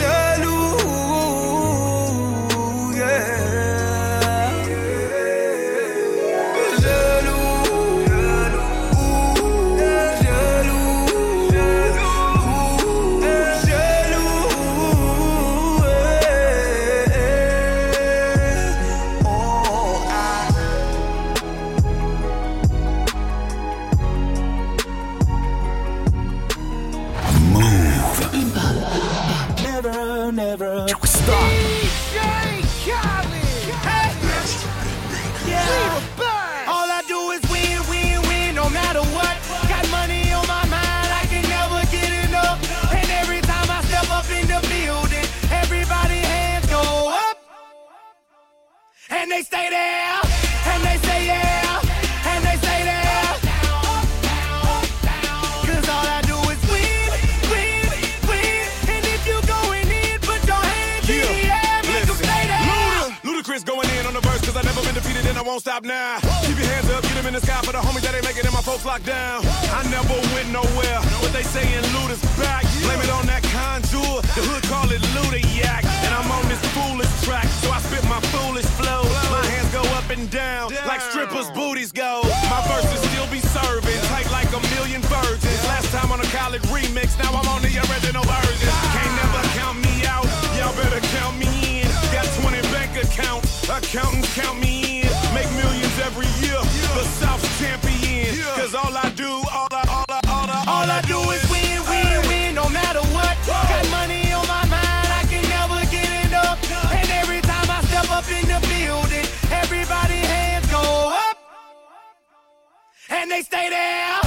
mais forever. All I do is win, win, win, no matter what. Got money on my mind, I can never get enough. And every time I step up in the building, everybody hands go up. And they stay there, I won't stop now. Keep your hands up, get them in the sky for the homies that ain't making it, my folks locked down. I never went nowhere, but they saying Luda's back. Blame it on that contour, the hood call it Luda Yak. And I'm on this foolish track, so I spit my foolish flow. My hands go up and down, like strippers' booties go. My verses still be serving, tight like a million virgins. Last time on a college remix, now I'm on the original version. Can't never count me out, y'all better count me in. Got 20 accounts, accountants count me in. Make millions every year, the South's champion. Cause all I do, all I, all I, all I, All I do is win, win, win, no matter what. Got money on my mind, I can never get enough. And every time I step up in the building, everybody hands go up. And they stay there,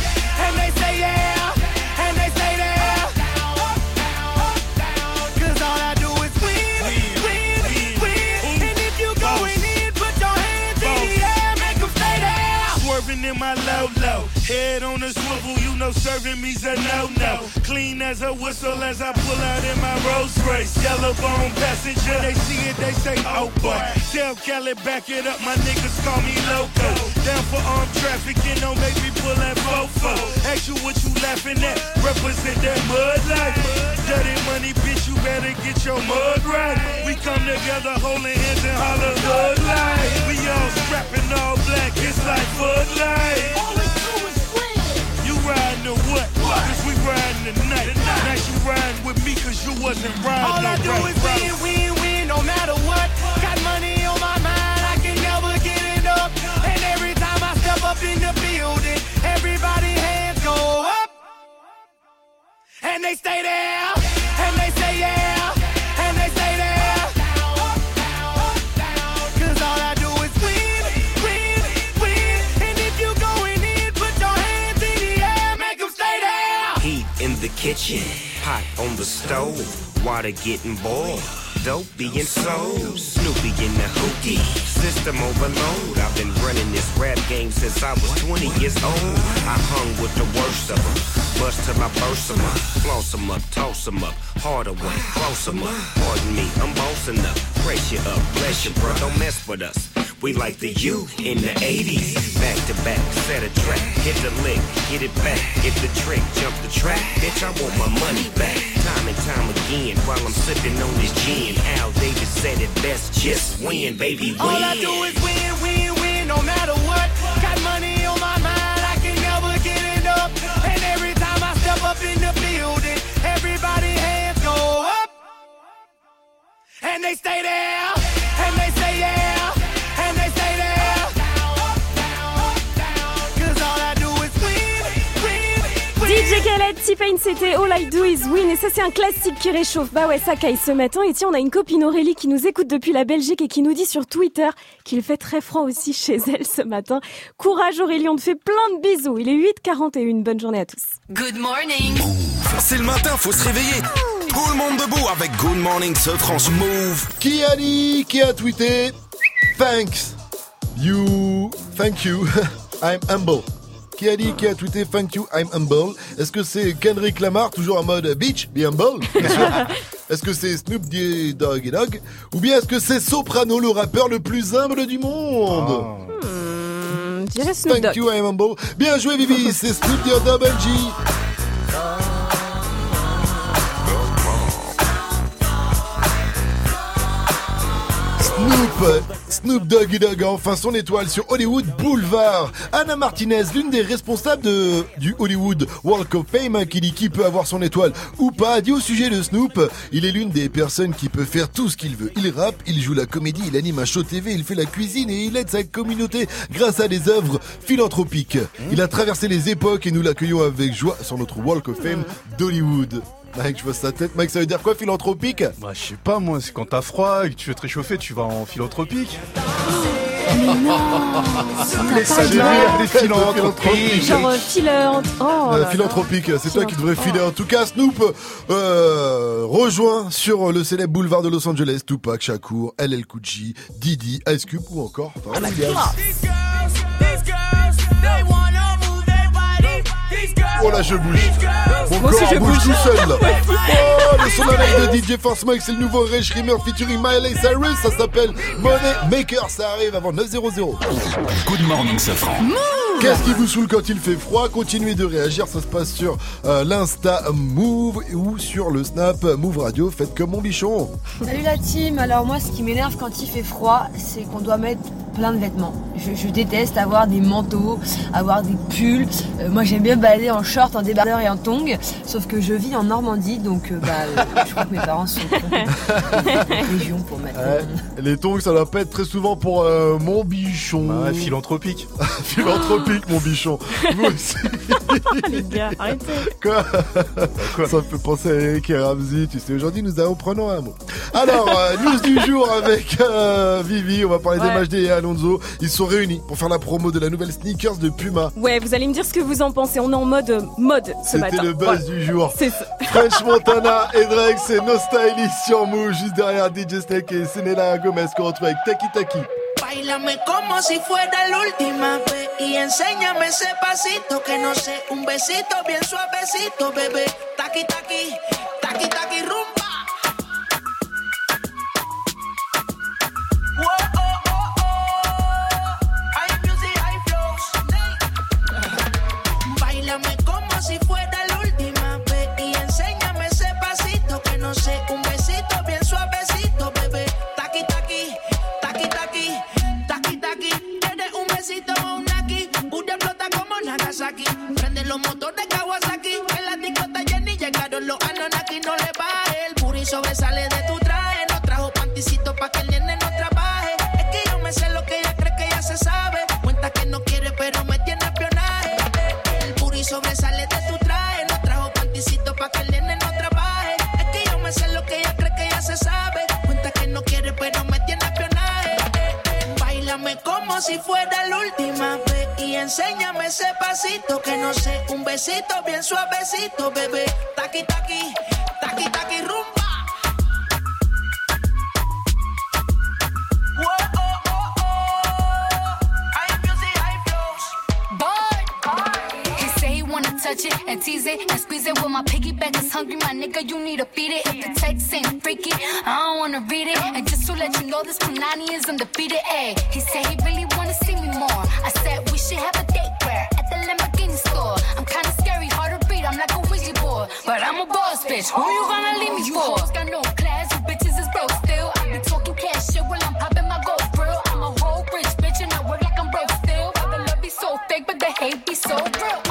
in my low low, head on a swivel, you know serving me's a no no. Clean as a whistle as I pull out in my Rolls Royce. Yellow bone passenger, they see it, they say oh boy. Tell Kelly back it up, my niggas call me loco. Down for armed trafficking, don't make me pull that fofo. Ask you what you laughing at, represent that mud life. Dirty money, bitch, better get your mud right. We come together holding hands and holler life. We all strapping all black, it's like Bud Light. You riding or what? Cause we riding tonight. Now you riding with me cause you wasn't riding All I do alright, is bro. win, win, win, no matter what. Got money on my mind, I can never get enough. And every time I step up in the building, everybody hands go up. And they stay there, kitchen, pot on the stove, water getting boiled. Dope being sold, Snoopy in the hookie, system overload. I've been running this rap game since I was 20 years old. I hung with the worst of them, bust burst them up, floss them up, toss them up, harder way, close them up. Pardon me, I'm bossing up, pressure up, bless you, bro, don't mess with us. We like the U in the 80s. Back to back, set a track, hit the lick, hit it back, hit the trick, jump the track. Bitch, I want my money back. Time and time again, while I'm sipping on this gin. Al Davis said it best, just win, baby, win. All I do is win, win, win, no matter what. Got money And they stay there, and they say yeah, and they stay there. Cause all I do is win, win, win. DJ Khaled, T-Pain, c'était All I Do Is Win. Et ça, c'est un classique qui réchauffe. Bah ouais, ça caille ce matin. Et tiens, on a une copine Aurélie qui nous écoute depuis la Belgique et qui nous dit sur Twitter qu'il fait très froid aussi chez elle ce matin. Courage Aurélie, on te fait plein de bisous. Il est 8h41. Bonne journée à tous. Good morning. C'est le matin, faut se réveiller. Tout le monde debout avec Good Morning ce France Move. Qui a dit, qui a tweeté Thanks. You. Thank you. I'm humble. Qui a dit, qui a tweeté Thank you, I'm humble? Est-ce que c'est Kendrick Lamar, toujours en mode Beach, be humble? Bien sûr. Est-ce que c'est Snoop Dogg et Dogg? Ou bien est-ce que c'est Soprano, le rappeur le plus humble du monde? Hmm, Snoop Thank you, I'm humble. Bien joué, Vivi, c'est Snoop Dogg Double G. Snoop, Doggy Dogg a enfin son étoile sur Hollywood Boulevard. Anna Martinez, l'une des responsables de, du Hollywood Walk of Fame, hein, qui dit qui peut avoir son étoile ou pas, dit au sujet de Snoop, il est l'une des personnes qui peut faire tout ce qu'il veut. Il rappe, il joue la comédie, il anime un show TV, il fait la cuisine et il aide sa communauté grâce à des œuvres philanthropiques. Il a traversé les époques et nous l'accueillons avec joie sur notre Walk of Fame d'Hollywood. Mike, je vois sa tête. Mike, ça veut dire quoi, philanthropique? Bah, je sais pas, moi, c'est quand t'as froid et que tu veux te réchauffer, tu vas en philanthropique. Les saluaires des philanthropiques. Genre euh, filante. Oh, Euh, philanthropique, c'est toi qui devrais filer. En tout cas, Snoop euh, rejoint sur le célèbre boulevard de Los Angeles Tupac Shakur, LL Cool J, Didi, Ice Cube ou encore Pharrell Williams. Oh là, je bouge. Mon Moi aussi, je bouge bouge. tout seul. là. Oh, le son de DJ Force Mike, c'est le nouveau Ray Schrimmer featuring Miley Cyrus. Ça s'appelle Money Maker. Ça arrive avant 9 0 Good morning, Safran. Qu'est-ce qui vous saoule quand il fait froid? Continuez de réagir, ça se passe sur euh, l'Insta Move ou sur le Snap Move Radio. Faites comme mon bichon. Salut la team, alors moi ce qui m'énerve quand il fait froid, c'est qu'on doit mettre plein de vêtements. Je, je déteste avoir des manteaux, avoir des pulls. Euh, moi j'aime bien balader en short, en débardeur et en tongs, sauf que je vis en Normandie, donc euh, bah, euh, je crois que mes parents sont région pour mettre. Ouais, les tongs, ça doit pas être très souvent pour euh, mon bichon. Ouais, philanthropique. philanthropique, mon bichon. Vous aussi. Les gars, arrêtez. Quoi, Ça me fait penser à Eric et Ramsey. Tu sais, aujourd'hui, nous allons prenons un mot. Alors, euh, news du jour avec euh, Vivi. On va parler Ouais. des MHD et Alonso. Ils sont réunis pour faire la promo de la nouvelle sneakers de Puma. Ouais, vous allez me dire ce que vous en pensez. On est en mode mode ce matin. C'était le buzz du jour. C'est ça. French Montana et Drake, c'est No Stylist sur Move, juste derrière DJ Snake et Senela Gomez qu'on retrouve avec Taki Taki. Bailame como si fuera la última vez y enséñame ese pasito que no sé, un besito bien suavecito, bebé. Taqui taqui, taqui taqui rumba. Whoa, oh, oh, oh. Hay music, flows. Bailame como si fuera la última vez y enséñame ese pasito que no sé, los motores si fuera la última vez y enséñame ese pasito que no sé, un besito bien suavecito, bebé. Taqui taqui, taqui taqui rumba. Whoa, oh, oh, oh. Touch it and tease it and squeeze it. Well, my piggyback is hungry, my nigga. You need to feed it. If the text ain't freaky, I don't wanna read it. And just to let you know, this Punani is undefeated. Ay, he said he really wanna see me more. I said we should have a date where at the Lamborghini store. I'm kinda scary, hard to read. I'm like a Ouija board, but I'm a boss bitch. Who you gonna leave me for? hoes got no class, you bitches is broke still. I be talking cash shit while I'm popping my gold grill. I'm a whole rich bitch and I work like I'm broke still. But the love be so fake, but the hate be so real.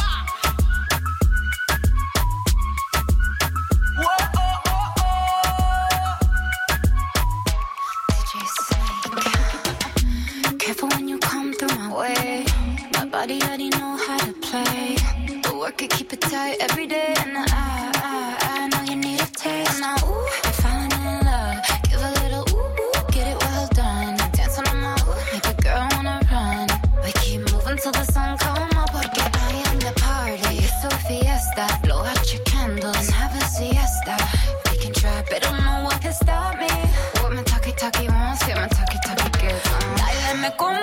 Body already know how to play. But work it, keep it tight every day. And I, I, I know you need a taste. And I, ooh,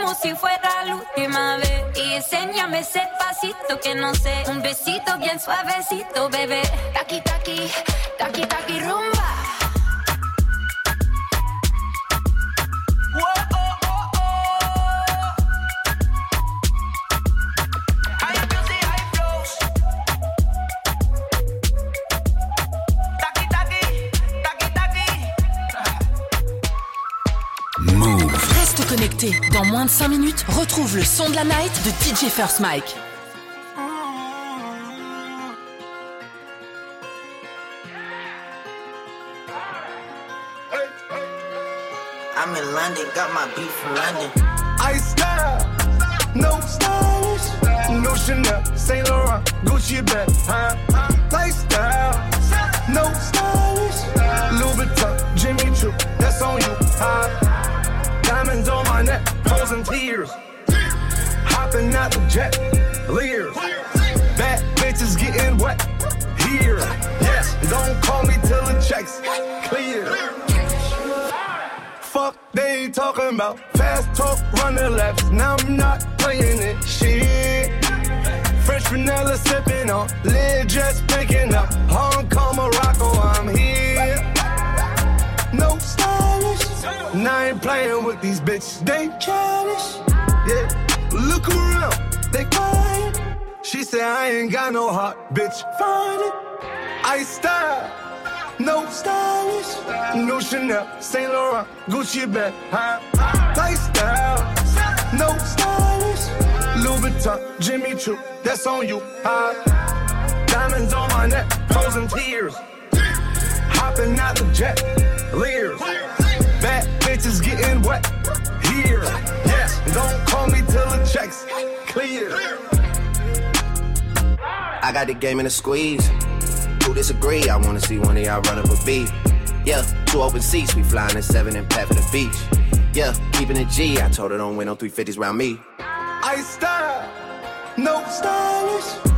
como si fuera la última vez y enséñame ese pasito que no sé, un besito bien suavecito, bebé. Taki taki, taki taki rumba. Dans moins de 5 minutes, retrouve le son de la night de DJ First Mike. I'm in London, got my beef from London. Ice style, no stylish, no Chanel, Saint Laurent, Gucci bag, huh? Lifestyle, no stylish, Louis Vuitton, Jimmy Choo, that's on you, huh? Diamonds on my neck, frozen tears, hopping out the jet, leers, bad bitches getting wet here. Yes, don't call me till the checks clear. Fuck, they talking about fast talk, running laps. Now I'm not playing it. Shit. Fresh vanilla sipping on, lid just picking up. Hong Kong, Morocco, I'm here. No. Now I ain't playing with these bitches. They childish. Yeah. Look around, they quiet. She said I ain't got no heart, bitch. Find it. I style. No stylish, no Chanel, Saint Laurent, Gucci bag, huh? Lifestyle, no stylish, Louis Vuitton, Jimmy Choo, that's on you, huh? Diamonds on my neck, frozen tears, hopping out the jet, leers, here. Yes, don't call me till the checks clear. I got the game in a squeeze. Who disagree? I wanna see one of y'all run up a beat. Yeah, two open seats, we flying in seven and pat for the beach. Yeah, keeping it G. I told her don't win no 350s round me. I style, no stylish.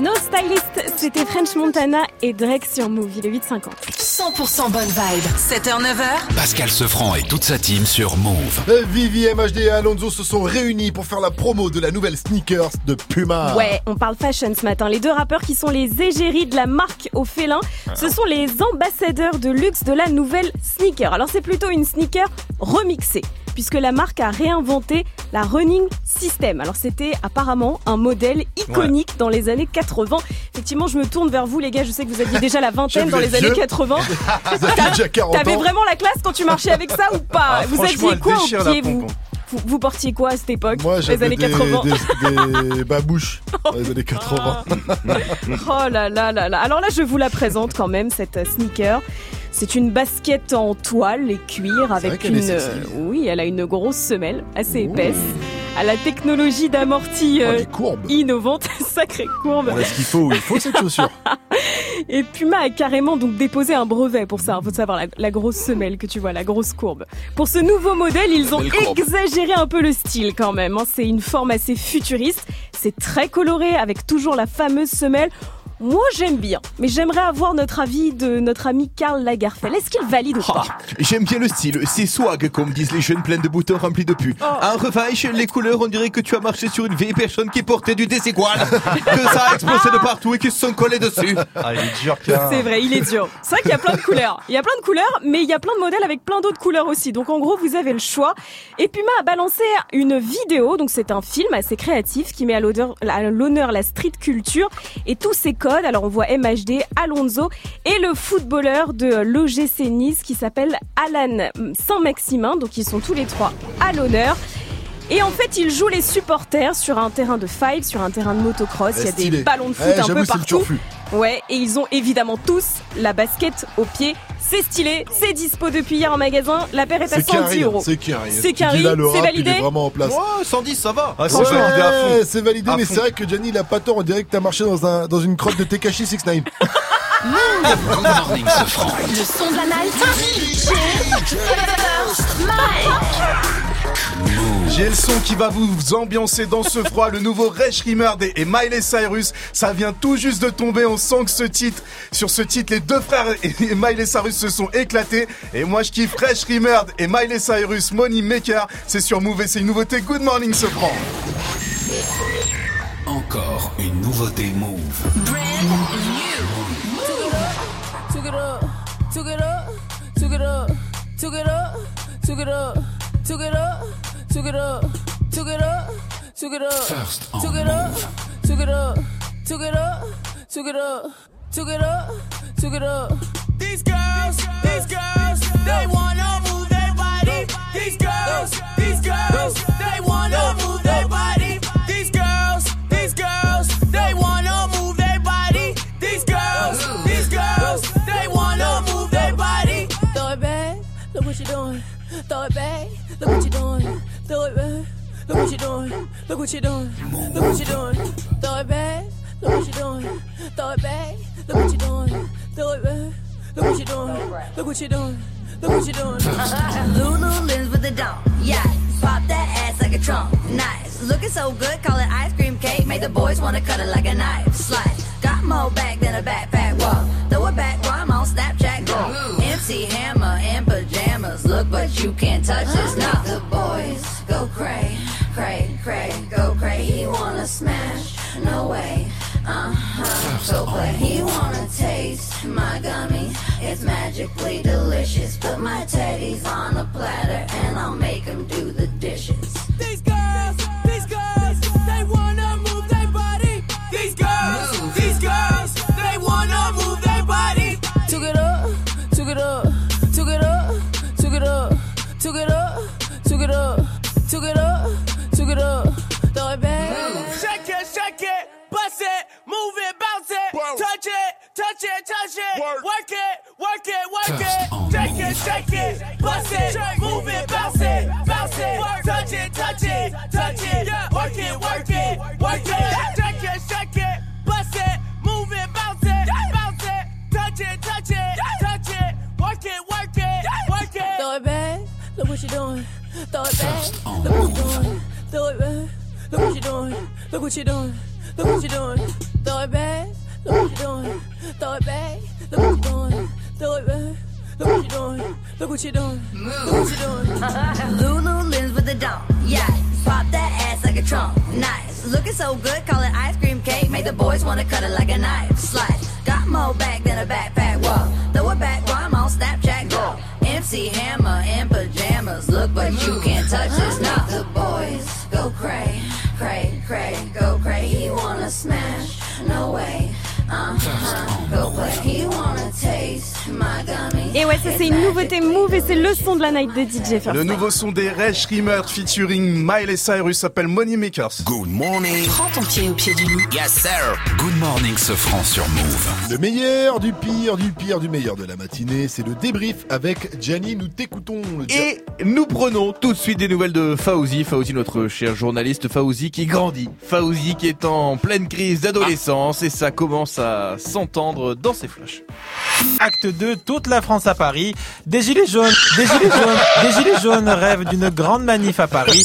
No Stylist, c'était French Montana et Drake sur Move, il est 8,50. 100% bonne vibe. 7h, 9h. Pascal Sefranc et toute sa team sur Move. Vivi, MHD et Alonso se sont réunis pour faire la promo de la nouvelle sneakers de Puma. Ouais, on parle fashion ce matin. Les deux rappeurs qui sont les égéries de la marque au félin, ce sont les ambassadeurs de luxe de la nouvelle sneaker. Alors c'est plutôt une sneaker remixée, puisque la marque a réinventé la Running System. Alors c'était apparemment un modèle iconique dans les années 80. Effectivement, je me tourne vers vous les gars, je sais que vous aviez déjà la vingtaine dans les années vieux. 80. Vous avez déjà 40 ans. T'avais vraiment la classe quand tu marchais avec ça ou pas? Ah, Vous aviez quoi au pied vous? vous, vous portiez quoi à cette époque? Moi, Les années des, 80 des, des babouches dans les années 80. Oh là là là là. Alors là, je vous la présente quand même, cette euh, sneaker. C'est une basket en toile et cuir avec une. euh, oui, elle a une grosse semelle assez épaisse. À la technologie d'amorti euh, innovante, sacrée courbe. On a ce qu'il faut, il faut cette chaussure. Et Puma a carrément donc déposé un brevet pour ça. Faut savoir la, la grosse semelle que tu vois, la grosse courbe. Pour ce nouveau modèle, ils ont exagéré un peu le style quand même. hein. C'est une forme assez futuriste. C'est très coloré avec toujours la fameuse semelle. Moi, j'aime bien, mais j'aimerais avoir notre avis de notre ami Karl Lagerfeld. Est-ce qu'il valide ou pas J'aime bien le style, c'est swag comme disent les jeunes pleins de boutons remplis de pu. En revanche, les couleurs, on dirait que tu as marché sur une vieille personne qui portait du désigual, que ça a explosé de partout et qu'ils se sont collés dessus. Ah, il est dur, C'est vrai, il est dur. C'est vrai qu'il y a plein de couleurs. Il y a plein de couleurs, mais il y a plein de modèles avec plein d'autres couleurs aussi. Donc en gros, vous avez le choix. Et Puma a balancé une vidéo, donc c'est un film assez créatif qui met à l'honneur la street culture et tous ses codes. Alors on voit MHD, Alonso et le footballeur de l'OGC Nice qui s'appelle Alan Saint-Maximin. Donc ils sont tous les trois à l'honneur. Et en fait, il joue les supporters sur un terrain de five, sur un terrain de motocross. Il y a Stylé. des ballons de foot Eh, un j'avoue, peu partout. Ouais, et ils ont évidemment tous la basket au pied. C'est stylé, c'est dispo depuis hier en magasin. La paire est à C'est 110 carré, euros. c'est carré. C'est carré, c'est validé. Il est vraiment en place. Ouais, 110, ça va. Ah, c'est Ouais, validé à fond. c'est validé, À mais fond. c'est vrai que Gianni, il a pas tort. On dirait que t'as marché dans, un, dans une crotte de Tekashi 69. Good morning, ce franc. Le son de la night. J'ai le son qui va vous ambiancer dans ce froid, le nouveau Resh Rimerd et, Miley Cyrus. Ça vient tout juste de tomber, on sent que ce titre, sur ce titre, les deux frères et, et Miley Cyrus se sont éclatés. Et moi je kiffe Resh Rimerd et Miley Cyrus, Money Maker. C'est sur Move et c'est une nouveauté. Good morning ce franc. Encore une nouveauté Move. Took it up, took it up, took it up, took it up, took it up, took it up, took it up, took it up, took it up, First on took it up, took it up, took it up, took it up, took it up, took it up. These girls, these girls, they wanna move their body. These girls, these girls, they wanna look what you're doing. Throw it back, look what you're doing. Look what you're doing. Look what you're doing. Throw it back, look what you're doing. Throw it back, look what you're doing. Throw it back, look what you're doing. Look what you're doing. Look what you're doing. Lulu lives with the dome. Yeah, pop that ass like a trunk. Nice, looking so good, call it ice cream cake. Make the boys wanna cut it like a knife. Slice, got more back than a backpack. Whoa, throw it back while I'm on Snapchat. Go. MC Hammer in pajamas. Look, but you can't touch this. not the boys go cray, cray, cray, go cray. He wanna smash, no way. Uh huh. So play. He wanna taste my gummy. It's magically delicious. Put my teddies on a platter and I'll make him do the dishes. It, bounce it, touch it, touch it, touch it, work it, work it, work it. Shake it, shake it, bust it, move it, bounce it, bounce it, touch it, touch it, touch it, work it, work it, work it. Shake it, shake it, bust it, move it, bounce it, bounce it, touch it, touch it, touch it, work it, work it, work it. Throw it back, look what you're doing. Throw it back, look what you doing. Throw it back, look what you doing. Look what you doing. Look what you doing. Throw it back, look what you're doing. Throw it back, look what you're doing. Throw it back. Look what you're doing. Look what you're doing. Look what you doing. Lulu lives with the dome. Yeah, pop that ass like a trunk. Nice, looking so good, call it ice cream cake. Make the boys wanna cut it like a knife. Slice, got more back than a backpack. Whoa, throw it back while I'm on Snapchat. Go, MC Hammer in pajamas. Look, but you can't touch this. Now the boys go cray, cray, cray, go cray. He wanna smash, no way. Uh-huh, go play. He wanna taste. Et ouais, ça c'est une nouveauté Move et c'est le son de la night de DJ First. Le nouveau son des Resh Rimerd featuring Miley Cyrus s'appelle Money Makers. Good morning. Prends ton pied au pied du loup. Yes, sir. Good morning, ce franc sur Move. Le meilleur, du pire, du pire, du meilleur de la matinée, c'est le débrief avec Gianni. Nous t'écoutons. le Et nous prenons tout de suite des nouvelles de Fauzi. Fauzi, notre cher journaliste Fauzi qui grandit. Fauzi qui est en pleine crise d'adolescence et ça commence à s'entendre dans ses flashs. Acte 2, toute la France à Paris. Des gilets jaunes, des gilets jaunes, des gilets jaunes rêvent d'une grande manif à Paris.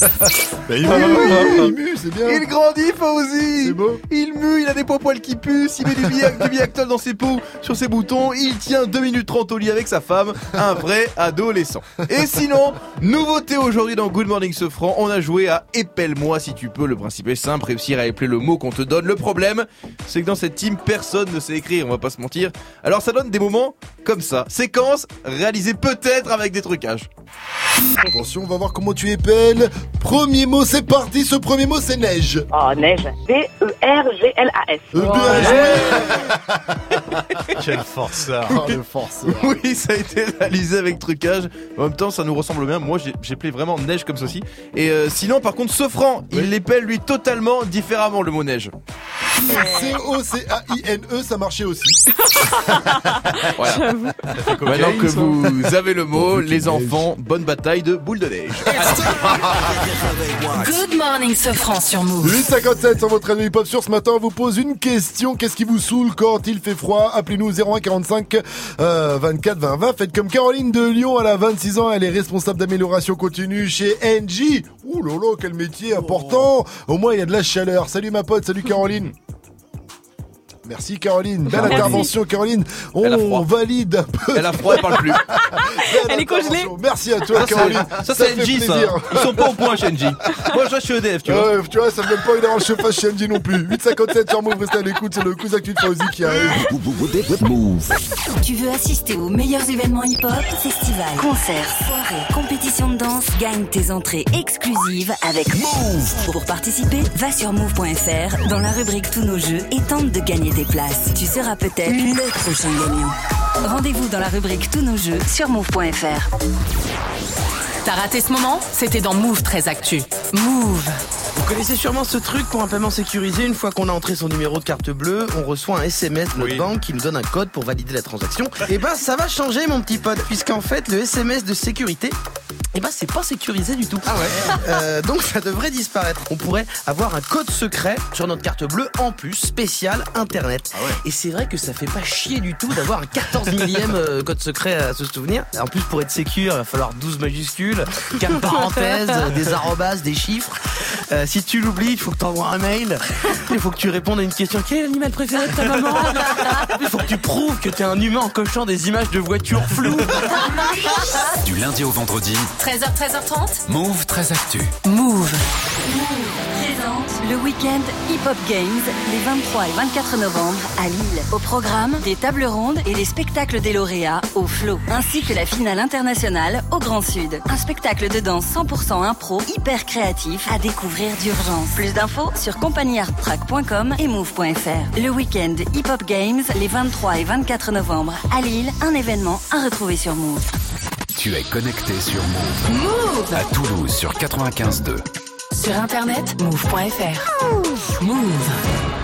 Il va- il mue, c'est bien. Il grandit, Fauzi. Il mue, il a des poils qui puent, il met du, biac, du Biactol dans ses peaux, sur ses boutons, il tient 2 minutes 30 au lit avec sa femme, un vrai adolescent. Et sinon, nouveauté aujourd'hui dans Good Morning Sofran, on a joué à Épelle-moi si tu peux, le principe est simple, réussir à épeler le mot qu'on te donne. Le problème, c'est que dans cette team, personne ne sait écrire, on va pas se mentir. Alors ça donne des moments comme ça, séquence réalisée peut-être avec des trucages. Attention, on va voir comment tu épelles. Premier mot, c'est parti. Ce premier mot, c'est neige. Oh, neige. E D-E-R-G-L-A-S. Euh, bien joué. Quel forceur. Oh, le forceur. Oui, ça a été réalisé avec trucage. En même temps, ça nous ressemble bien. Moi, appelé vraiment neige comme ceci. Et euh, sinon, par contre, Sofran, il l'épelle lui totalement différemment le mot neige. C-O-C-A-I-N-E, E, ça marchait aussi. Voilà. Maintenant que vous avez le mot, les enfants, bonne bataille de boule de neige. Good morning, Sofran sur Move. 857 sur votre radio hip-hop sur ce matin, on vous pose une question. Qu'est-ce qui vous saoule quand il fait froid? Appelez-nous 01 45 euh, 24 20 20. Faites comme Caroline de Lyon, elle a 26 ans, elle est responsable d'amélioration continue chez NJ. Ouh là là, quel métier important Au moins, il y a de la chaleur. Salut ma pote, salut Caroline. Merci Caroline, belle Merci. intervention Caroline. On valide un peu. Elle a froid, elle parle plus. Elle est congelée. Merci à toi Ça, Caroline. Ça, c'est NJ, ça. Ils sont pas au point chez NJ. Moi, je chez EDF, tu vois. Ouais, tu vois, ça me donne pas envie d'avoir le chauffage chez MJ non plus. 857 sur Move, restez à l'écoute, c'est le cousin de Fauzi qui arrive. Tu veux assister aux meilleurs événements hip-hop, festivals, concerts, soirées, compétitions de danse, gagne tes entrées exclusives avec Move. Pour participer, va sur move.fr dans la rubrique Tous nos jeux et tente de gagner tes places. Tu seras peut-être le prochain gagnant. Rendez-vous dans la rubrique Tous nos jeux sur move.fr. T'as raté ce moment C'était dans Move très Actu. Move. Vous connaissez sûrement ce truc pour un paiement sécurisé. Une fois qu'on a entré son numéro de carte bleue, on reçoit un SMS de notre banque qui nous donne un code pour valider la transaction. Et ben, ça va changer, mon petit pote, puisqu'en fait, le SMS de sécurité. Et ben c'est pas sécurisé du tout. Ah ouais. donc ça devrait disparaître. On pourrait avoir un code secret sur notre carte bleue en plus spécial internet. Et c'est vrai que ça fait pas chier du tout d'avoir un 14 millième euh, code secret à se souvenir. En plus pour être sécure, il va falloir 12 majuscules, 4 parenthèses, des arrobas, des chiffres. Euh, si tu l'oublies, il faut que tu envoies un mail. Il faut que tu répondes à une question. Quel est l'animal préféré de ta maman Il faut que tu prouves que t'es un humain en cochant des images de voitures floues. Du lundi au vendredi, 13h, 13h30. Move très actu. Move. présente le week-end Hip Hop Games les 23 et 24 novembre à Lille. Au programme, des tables rondes et des spectacles des lauréats au flot, ainsi que la finale internationale au Grand Sud. Un spectacle de danse 100% impro, hyper créatif à découvrir d'urgence. Plus d'infos sur compagniearttrack.com et move.fr. Le week-end Hip Hop Games les 23 et 24 novembre à Lille, un événement à retrouver sur Move. Tu es connecté sur Move. Move. À Toulouse sur 95.2. Sur internet, move.fr. Move.